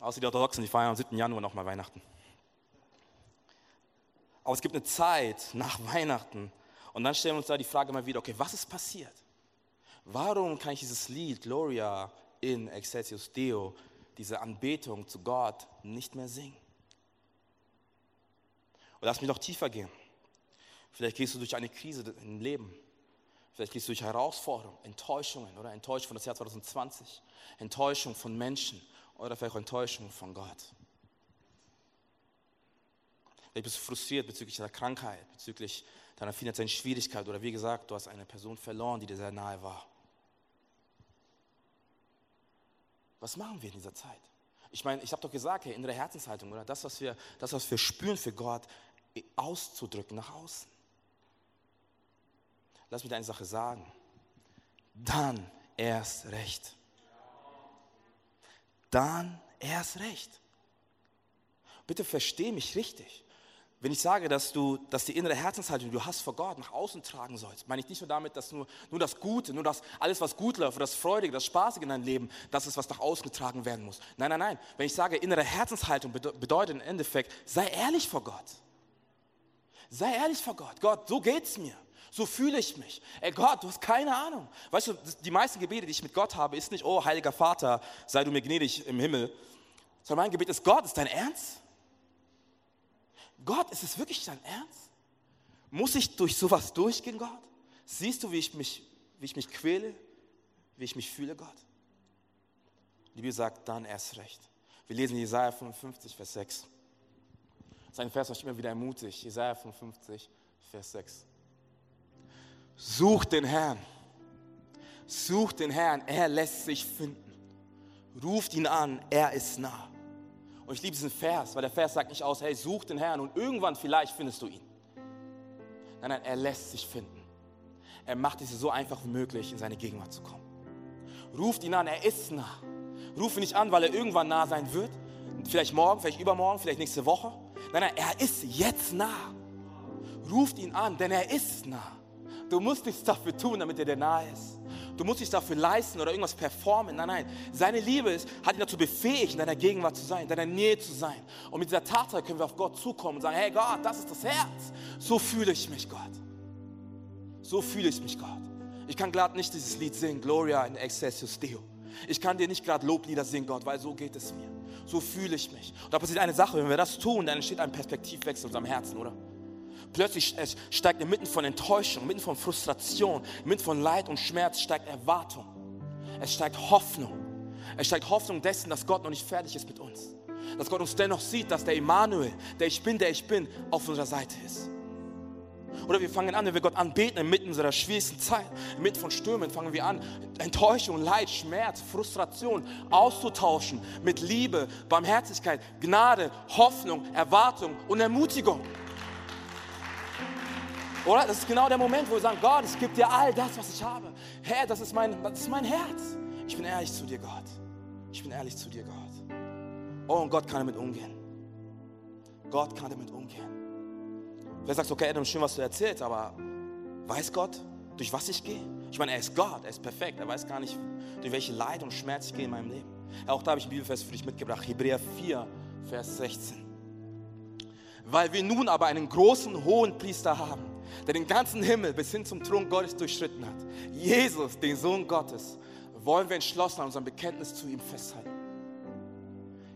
Außer die Orthodoxen, die feiern am 7. Januar nochmal Weihnachten. Aber es gibt eine Zeit nach Weihnachten, und dann stellen wir uns da die Frage mal wieder, okay, was ist passiert? Warum kann ich dieses Lied Gloria in Excelsius Deo, diese Anbetung zu Gott, nicht mehr singen? Und lass mich noch tiefer gehen. Vielleicht gehst du durch eine Krise im Leben. Vielleicht gehst du durch Herausforderungen, Enttäuschungen oder Enttäuschung von das Jahr 2020, Enttäuschung von Menschen oder vielleicht auch Enttäuschung von Gott. Vielleicht bist du frustriert bezüglich deiner Krankheit, bezüglich deiner finanziellen Schwierigkeit oder wie gesagt, du hast eine Person verloren, die dir sehr nahe war. Was machen wir in dieser Zeit? Ich meine, ich habe doch gesagt, hey, innere Herzenshaltung, oder? Das, was wir, das, was wir spüren für Gott, auszudrücken nach außen. Lass mich eine Sache sagen. Dann erst recht. Dann erst recht. Bitte versteh mich richtig. Wenn ich sage, dass du, dass die innere Herzenshaltung, die du hast vor Gott, nach außen tragen sollst, meine ich nicht nur damit, dass nur, nur das Gute, nur das, alles, was gut läuft, das Freudige, das Spaßige in deinem Leben, das ist, was nach außen getragen werden muss. Nein, nein, nein. Wenn ich sage, innere Herzenshaltung bedeutet im Endeffekt, sei ehrlich vor Gott. Sei ehrlich vor Gott. Gott, so geht's mir. So fühle ich mich. Ey Gott, du hast keine Ahnung. Weißt du, die meisten Gebete, die ich mit Gott habe, ist nicht, oh heiliger Vater, sei du mir gnädig im Himmel, sondern mein Gebet ist, Gott, ist dein Ernst? Gott, ist es wirklich dein Ernst? Muss ich durch sowas durchgehen, Gott? Siehst du, wie ich mich, wie ich mich quäle, wie ich mich fühle, Gott? Die Bibel sagt, dann erst recht. Wir lesen Jesaja 55, Vers 6. Sein Vers mich immer wieder ermutigt. Jesaja 55, Vers 6. Sucht den Herrn. Sucht den Herrn. Er lässt sich finden. Ruft ihn an. Er ist nah. Und ich liebe diesen Vers, weil der Vers sagt nicht aus, hey, such den Herrn und irgendwann vielleicht findest du ihn. Nein, nein, er lässt sich finden. Er macht es so einfach wie möglich, in seine Gegenwart zu kommen. Ruft ihn an, er ist nah. Ruf ihn nicht an, weil er irgendwann nah sein wird. Vielleicht morgen, vielleicht übermorgen, vielleicht nächste Woche. Nein, nein, er ist jetzt nah. Ruft ihn an, denn er ist nah. Du musst nichts dafür tun, damit er dir nahe ist. Du musst dich dafür leisten oder irgendwas performen. Nein, nein. Seine Liebe ist, hat ihn dazu befähigt, in deiner Gegenwart zu sein, in deiner Nähe zu sein. Und mit dieser Tatsache können wir auf Gott zukommen und sagen, hey Gott, das ist das Herz. So fühle ich mich, Gott. So fühle ich mich, Gott. Ich kann gerade nicht dieses Lied singen, Gloria in Excessus Deo. Ich kann dir nicht gerade Loblieder singen, Gott, weil so geht es mir. So fühle ich mich. Und da passiert eine Sache, wenn wir das tun, dann entsteht ein Perspektivwechsel in unserem Herzen, oder? Plötzlich steigt inmitten von Enttäuschung, inmitten von Frustration, inmitten von Leid und Schmerz steigt Erwartung. Es steigt Hoffnung. Es steigt Hoffnung dessen, dass Gott noch nicht fertig ist mit uns. Dass Gott uns dennoch sieht, dass der Immanuel, der ich bin, der ich bin, auf unserer Seite ist. Oder wir fangen an, wenn wir Gott anbeten, inmitten unserer schwierigsten Zeit, inmitten von Stürmen, fangen wir an, Enttäuschung, Leid, Schmerz, Frustration auszutauschen mit Liebe, Barmherzigkeit, Gnade, Hoffnung, Erwartung und Ermutigung. Oder? Das ist genau der Moment, wo wir sagen, Gott, ich gebe dir all das, was ich habe. Herr, das ist, mein, das ist mein Herz. Ich bin ehrlich zu dir, Gott. Ich bin ehrlich zu dir, Gott. Oh, und Gott kann damit umgehen. Gott kann damit umgehen. Wer sagt, okay, Adam, schön, was du erzählst, aber weiß Gott, durch was ich gehe? Ich meine, er ist Gott, er ist perfekt. Er weiß gar nicht, durch welche Leid und Schmerz ich gehe in meinem Leben. Auch da habe ich ein Bibelvers für dich mitgebracht. Hebräer 4, Vers 16. Weil wir nun aber einen großen hohen Priester haben, der den ganzen Himmel bis hin zum Thron Gottes durchschritten hat. Jesus, den Sohn Gottes, wollen wir entschlossen an unserem Bekenntnis zu ihm festhalten.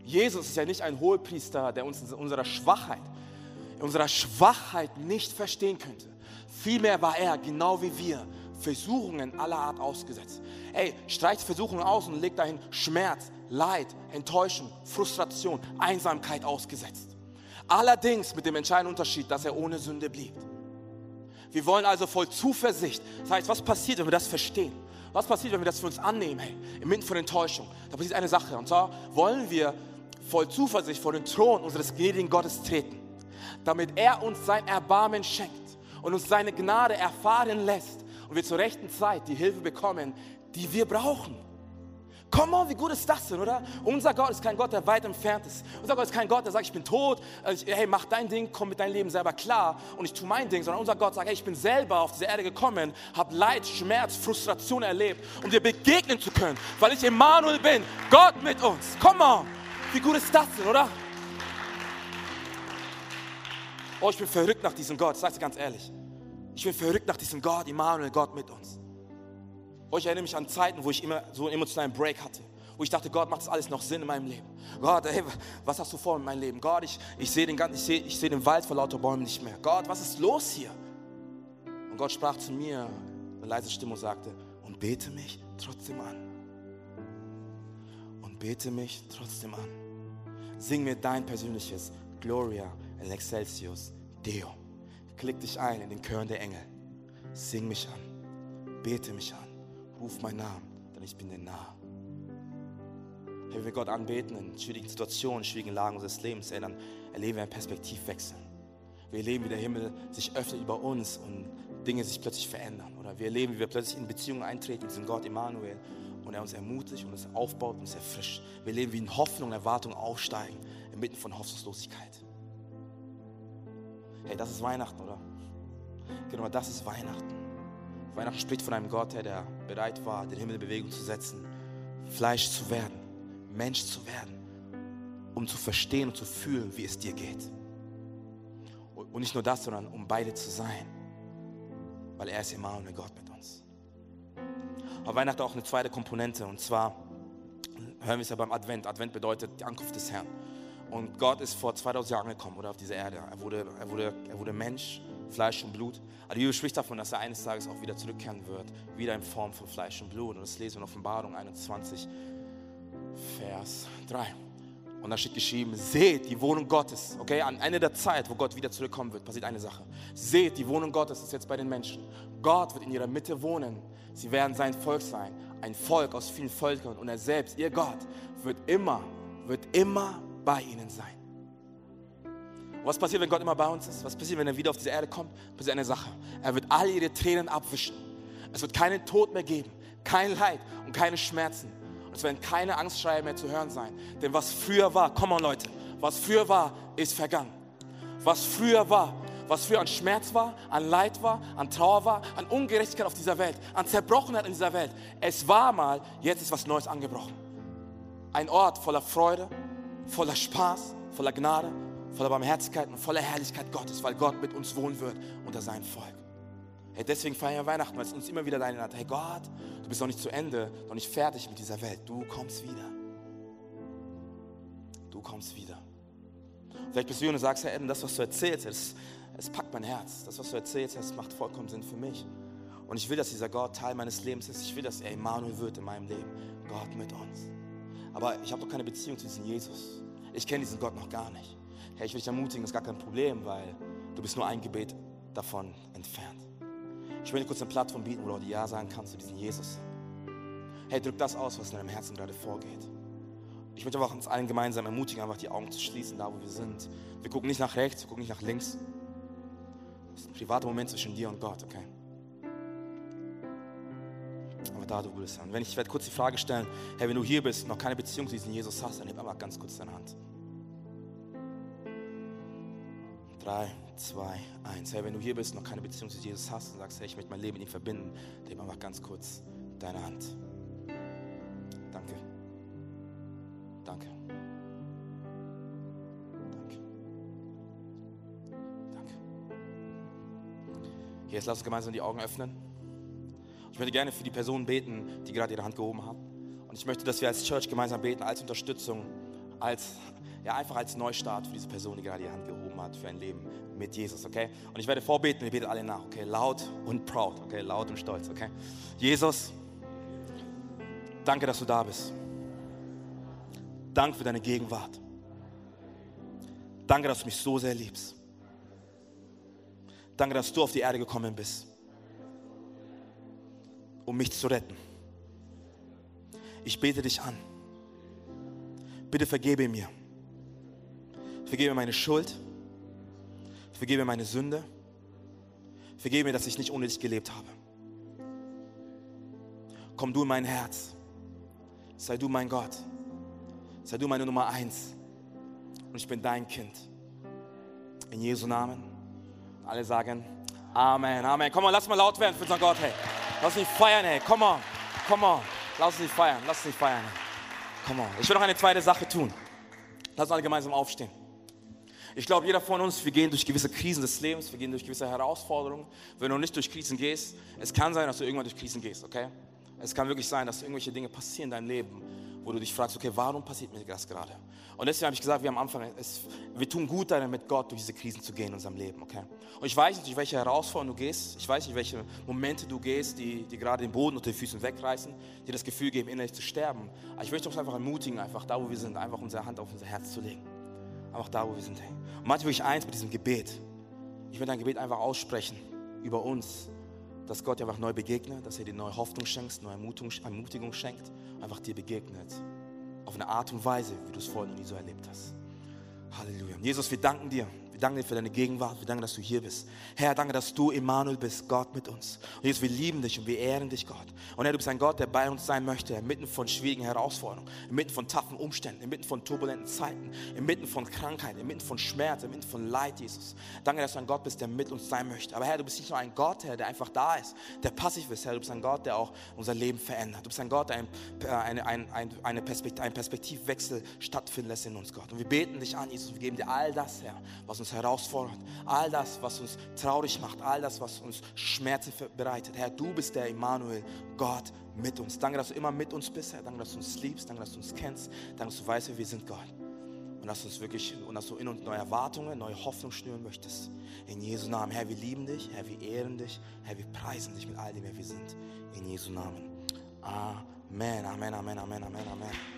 Jesus ist ja nicht ein Hohepriester, der uns in unserer Schwachheit, in unserer Schwachheit nicht verstehen könnte. Vielmehr war er, genau wie wir, Versuchungen aller Art ausgesetzt. Ey, streicht Versuchungen aus und legt dahin Schmerz, Leid, Enttäuschung, Frustration, Einsamkeit ausgesetzt. Allerdings mit dem entscheidenden Unterschied, dass er ohne Sünde blieb. Wir wollen also voll Zuversicht. Das heißt, was passiert, wenn wir das verstehen? Was passiert, wenn wir das für uns annehmen? Hey, inmitten von Enttäuschung. Da passiert eine Sache. Und zwar wollen wir voll Zuversicht vor den Thron unseres gnädigen Gottes treten, damit er uns sein Erbarmen schenkt und uns seine Gnade erfahren lässt und wir zur rechten Zeit die Hilfe bekommen, die wir brauchen. Come on, wie gut ist das denn, oder? Unser Gott ist kein Gott, der weit entfernt ist. Unser Gott ist kein Gott, der sagt, ich bin tot, also hey, mach dein Ding, komm mit deinem Leben selber klar und ich tue mein Ding, sondern unser Gott sagt, hey, ich bin selber auf diese Erde gekommen, habe Leid, Schmerz, Frustration erlebt, um dir begegnen zu können, weil ich Emmanuel bin, Gott mit uns. Come on, wie gut ist das denn, oder? Oh, ich bin verrückt nach diesem Gott, sag dir ganz ehrlich. Ich bin verrückt nach diesem Gott, Emmanuel, Gott mit uns. Ich erinnere mich an Zeiten, wo ich immer so einen emotionalen Break hatte. Wo ich dachte, Gott, macht das alles noch Sinn in meinem Leben? Gott, ey, was hast du vor in meinem Leben? Gott, ich, ich sehe den, ich seh, ich seh den Wald vor lauter Bäumen nicht mehr. Gott, was ist los hier? Und Gott sprach zu mir, eine leise Stimme und sagte, und bete mich trotzdem an. Und bete mich trotzdem an. Sing mir dein persönliches Gloria in Excelsius Deo. Klick dich ein in den Chören der Engel. Sing mich an, bete mich an, ruf meinen Namen, denn ich bin dir nah. Wenn wir Gott anbeten in schwierigen Situationen, schwierigen Lagen unseres Lebens, ey, dann erleben wir einen Perspektivwechsel. Wir erleben, wie der Himmel sich öffnet über uns und Dinge sich plötzlich verändern. Oder wir erleben, wie wir plötzlich in Beziehungen eintreten mit diesem Gott Immanuel und er uns ermutigt und uns aufbaut und uns erfrischt. Wir erleben, wie in Hoffnung und Erwartung aufsteigen, inmitten von Hoffnungslosigkeit. Hey, das ist Weihnachten, oder? Genau, das ist Weihnachten. Weihnachten spricht von einem Gott, der bereit war, den Himmel in Bewegung zu setzen, Fleisch zu werden, Mensch zu werden, um zu verstehen und zu fühlen, wie es dir geht. Und nicht nur das, sondern um beide zu sein, weil er ist immer und Gott mit uns. Aber Weihnachten auch eine zweite Komponente und zwar hören wir es ja beim Advent. Advent bedeutet die Ankunft des Herrn. Und Gott ist vor 2000 Jahren gekommen, oder auf diese Erde. Er wurde, er wurde, er wurde Mensch, Fleisch und Blut. Aber die Bibel spricht davon, dass er eines Tages auch wieder zurückkehren wird, wieder in Form von Fleisch und Blut. Und das lesen wir in Offenbarung 21, Vers 3. Und da steht geschrieben, seht die Wohnung Gottes. Okay, am Ende der Zeit, wo Gott wieder zurückkommen wird, passiert eine Sache. Seht, die Wohnung Gottes ist jetzt bei den Menschen. Gott wird in ihrer Mitte wohnen. Sie werden sein Volk sein. Ein Volk aus vielen Völkern. Und er selbst, ihr Gott, wird immer, wird immer bei ihnen sein. Und was passiert, wenn Gott immer bei uns ist? Was passiert, wenn er wieder auf diese Erde kommt? Passiert eine Sache. Er wird all ihre Tränen abwischen. Es wird keinen Tod mehr geben, kein Leid und keine Schmerzen. Und es werden keine Angstschreie mehr zu hören sein. Denn was früher war, komm on Leute, was früher war, ist vergangen. Was früher war, was früher an Schmerz war, an Leid war, an Trauer war, an Ungerechtigkeit auf dieser Welt, an Zerbrochenheit in dieser Welt. Es war mal, jetzt ist was Neues angebrochen. Ein Ort voller Freude, voller Spaß, voller Gnade, voller Barmherzigkeit und voller Herrlichkeit Gottes, weil Gott mit uns wohnen wird unter sein Volk. Hey, deswegen feiern wir Weihnachten, weil es uns immer wieder dahin hat, hey Gott, du bist noch nicht zu Ende, noch nicht fertig mit dieser Welt. Du kommst wieder. Du kommst wieder. Vielleicht bist du hier und sagst, Herr Eden, das, was du erzählst, es, es packt mein Herz. Das, was du erzählst, das macht vollkommen Sinn für mich. Und ich will, dass dieser Gott Teil meines Lebens ist. Ich will, dass er Emmanuel wird in meinem Leben. Gott mit uns. Aber ich habe doch keine Beziehung zu diesem Jesus. Ich kenne diesen Gott noch gar nicht. Hey, ich will dich ermutigen, das ist gar kein Problem, weil du bist nur ein Gebet davon entfernt. Ich möchte kurz eine Plattform bieten, wo du Ja sagen kannst zu diesem Jesus. Hey, drück das aus, was in deinem Herzen gerade vorgeht. Ich möchte einfach uns allen gemeinsam ermutigen, einfach die Augen zu schließen, da wo wir sind. Wir gucken nicht nach rechts, wir gucken nicht nach links. Das ist ein privater Moment zwischen dir und Gott, okay? Aber da du bist. Und wenn ich, ich werde kurz die Frage stellen, hey, wenn du hier bist und noch keine Beziehung zu diesem Jesus hast, dann heb einfach ganz kurz deine Hand. Drei, zwei, eins. Hey, wenn du hier bist und noch keine Beziehung zu Jesus hast und sagst, hey, ich möchte mein Leben mit ihm verbinden, dann heb einfach ganz kurz deine Hand. Danke. Danke. Danke. Danke. Jetzt lass uns gemeinsam die Augen öffnen. Ich möchte gerne für die Personen beten, die gerade ihre Hand gehoben haben. Und ich möchte, dass wir als Church gemeinsam beten, als Unterstützung, als, ja, einfach als Neustart für diese Person, die gerade ihre Hand gehoben hat, für ein Leben mit Jesus, okay? Und ich werde vorbeten, ihr betet alle nach, okay? Laut und proud, okay? Laut und stolz, okay? Jesus, danke, dass du da bist. Danke für deine Gegenwart. Danke, dass du mich so sehr liebst. Danke, dass du auf die Erde gekommen bist um mich zu retten. Ich bete dich an. Bitte vergebe mir. Vergebe meine Schuld. Vergebe meine Sünde. Vergebe mir, dass ich nicht ohne dich gelebt habe. Komm du in mein Herz. Sei du mein Gott. Sei du meine Nummer eins. Und ich bin dein Kind. In Jesu Namen. Alle sagen Amen, Amen. Komm mal, lass mal laut werden für unseren Gott, hey. Lass uns feiern, ey. Come on. Come on. Lass uns feiern. Lass uns feiern. Ey. Come on. Ich will noch eine zweite Sache tun. Lass uns alle gemeinsam aufstehen. Ich glaube, jeder von uns, wir gehen durch gewisse Krisen des Lebens, wir gehen durch gewisse Herausforderungen. Wenn du nicht durch Krisen gehst, es kann sein, dass du irgendwann durch Krisen gehst, okay? Es kann wirklich sein, dass irgendwelche Dinge passieren in deinem Leben, wo du dich fragst, okay, warum passiert mir das gerade? Und deswegen habe ich gesagt, wir am Anfang, es, wir tun gut daran, mit Gott durch diese Krisen zu gehen in unserem Leben, okay? Und ich weiß nicht, durch welche Herausforderungen du gehst, ich weiß nicht, welche Momente du gehst, die, die gerade den Boden unter den Füßen wegreißen, die das Gefühl geben, innerlich zu sterben. Aber ich möchte uns einfach ermutigen, einfach da, wo wir sind, einfach unsere Hand auf unser Herz zu legen. Einfach da, wo wir sind, hey. Und manchmal will ich eins mit diesem Gebet. Ich will dein Gebet einfach aussprechen über uns, dass Gott dir einfach neu begegnet, dass er dir neue Hoffnung schenkt, neue Ermutigung schenkt, einfach dir begegnet. Auf eine Art und Weise, wie du es vorher noch nie so erlebt hast. Halleluja. Jesus, wir danken dir danken dir für deine Gegenwart. Wir danken, dass du hier bist. Herr, danke, dass du Immanuel bist, Gott mit uns. Und Jesus, wir lieben dich und wir ehren dich, Gott. Und Herr, du bist ein Gott, der bei uns sein möchte, inmitten von schwierigen Herausforderungen, inmitten von taffen Umständen, inmitten von turbulenten Zeiten, inmitten von Krankheit, inmitten von Schmerz, inmitten von Leid, Jesus. Danke, dass du ein Gott bist, der mit uns sein möchte. Aber Herr, du bist nicht nur ein Gott, Herr, der einfach da ist, der passiv ist, Herr. Du bist ein Gott, der auch unser Leben verändert. Du bist ein Gott, der ein, äh, eine, ein, ein, eine Perspektiv, einen Perspektivwechsel stattfinden lässt in uns, Gott. Und wir beten dich an, Jesus. Wir geben dir all das, Herr, was uns herausfordert, all das, was uns traurig macht, all das, was uns Schmerzen bereitet. Herr, du bist der Immanuel, Gott mit uns. Danke, dass du immer mit uns bist, Herr. Danke, dass du uns liebst. Danke, dass du uns kennst. Danke, dass du weißt, wie wir sind, Gott. Und dass du uns wirklich, und dass du in uns neue Erwartungen, neue Hoffnung schnüren möchtest. In Jesu Namen. Herr, wir lieben dich. Herr, wir ehren dich. Herr, wir preisen dich mit all dem, wer wir sind. In Jesu Namen. Amen, Amen, Amen, Amen, Amen, Amen.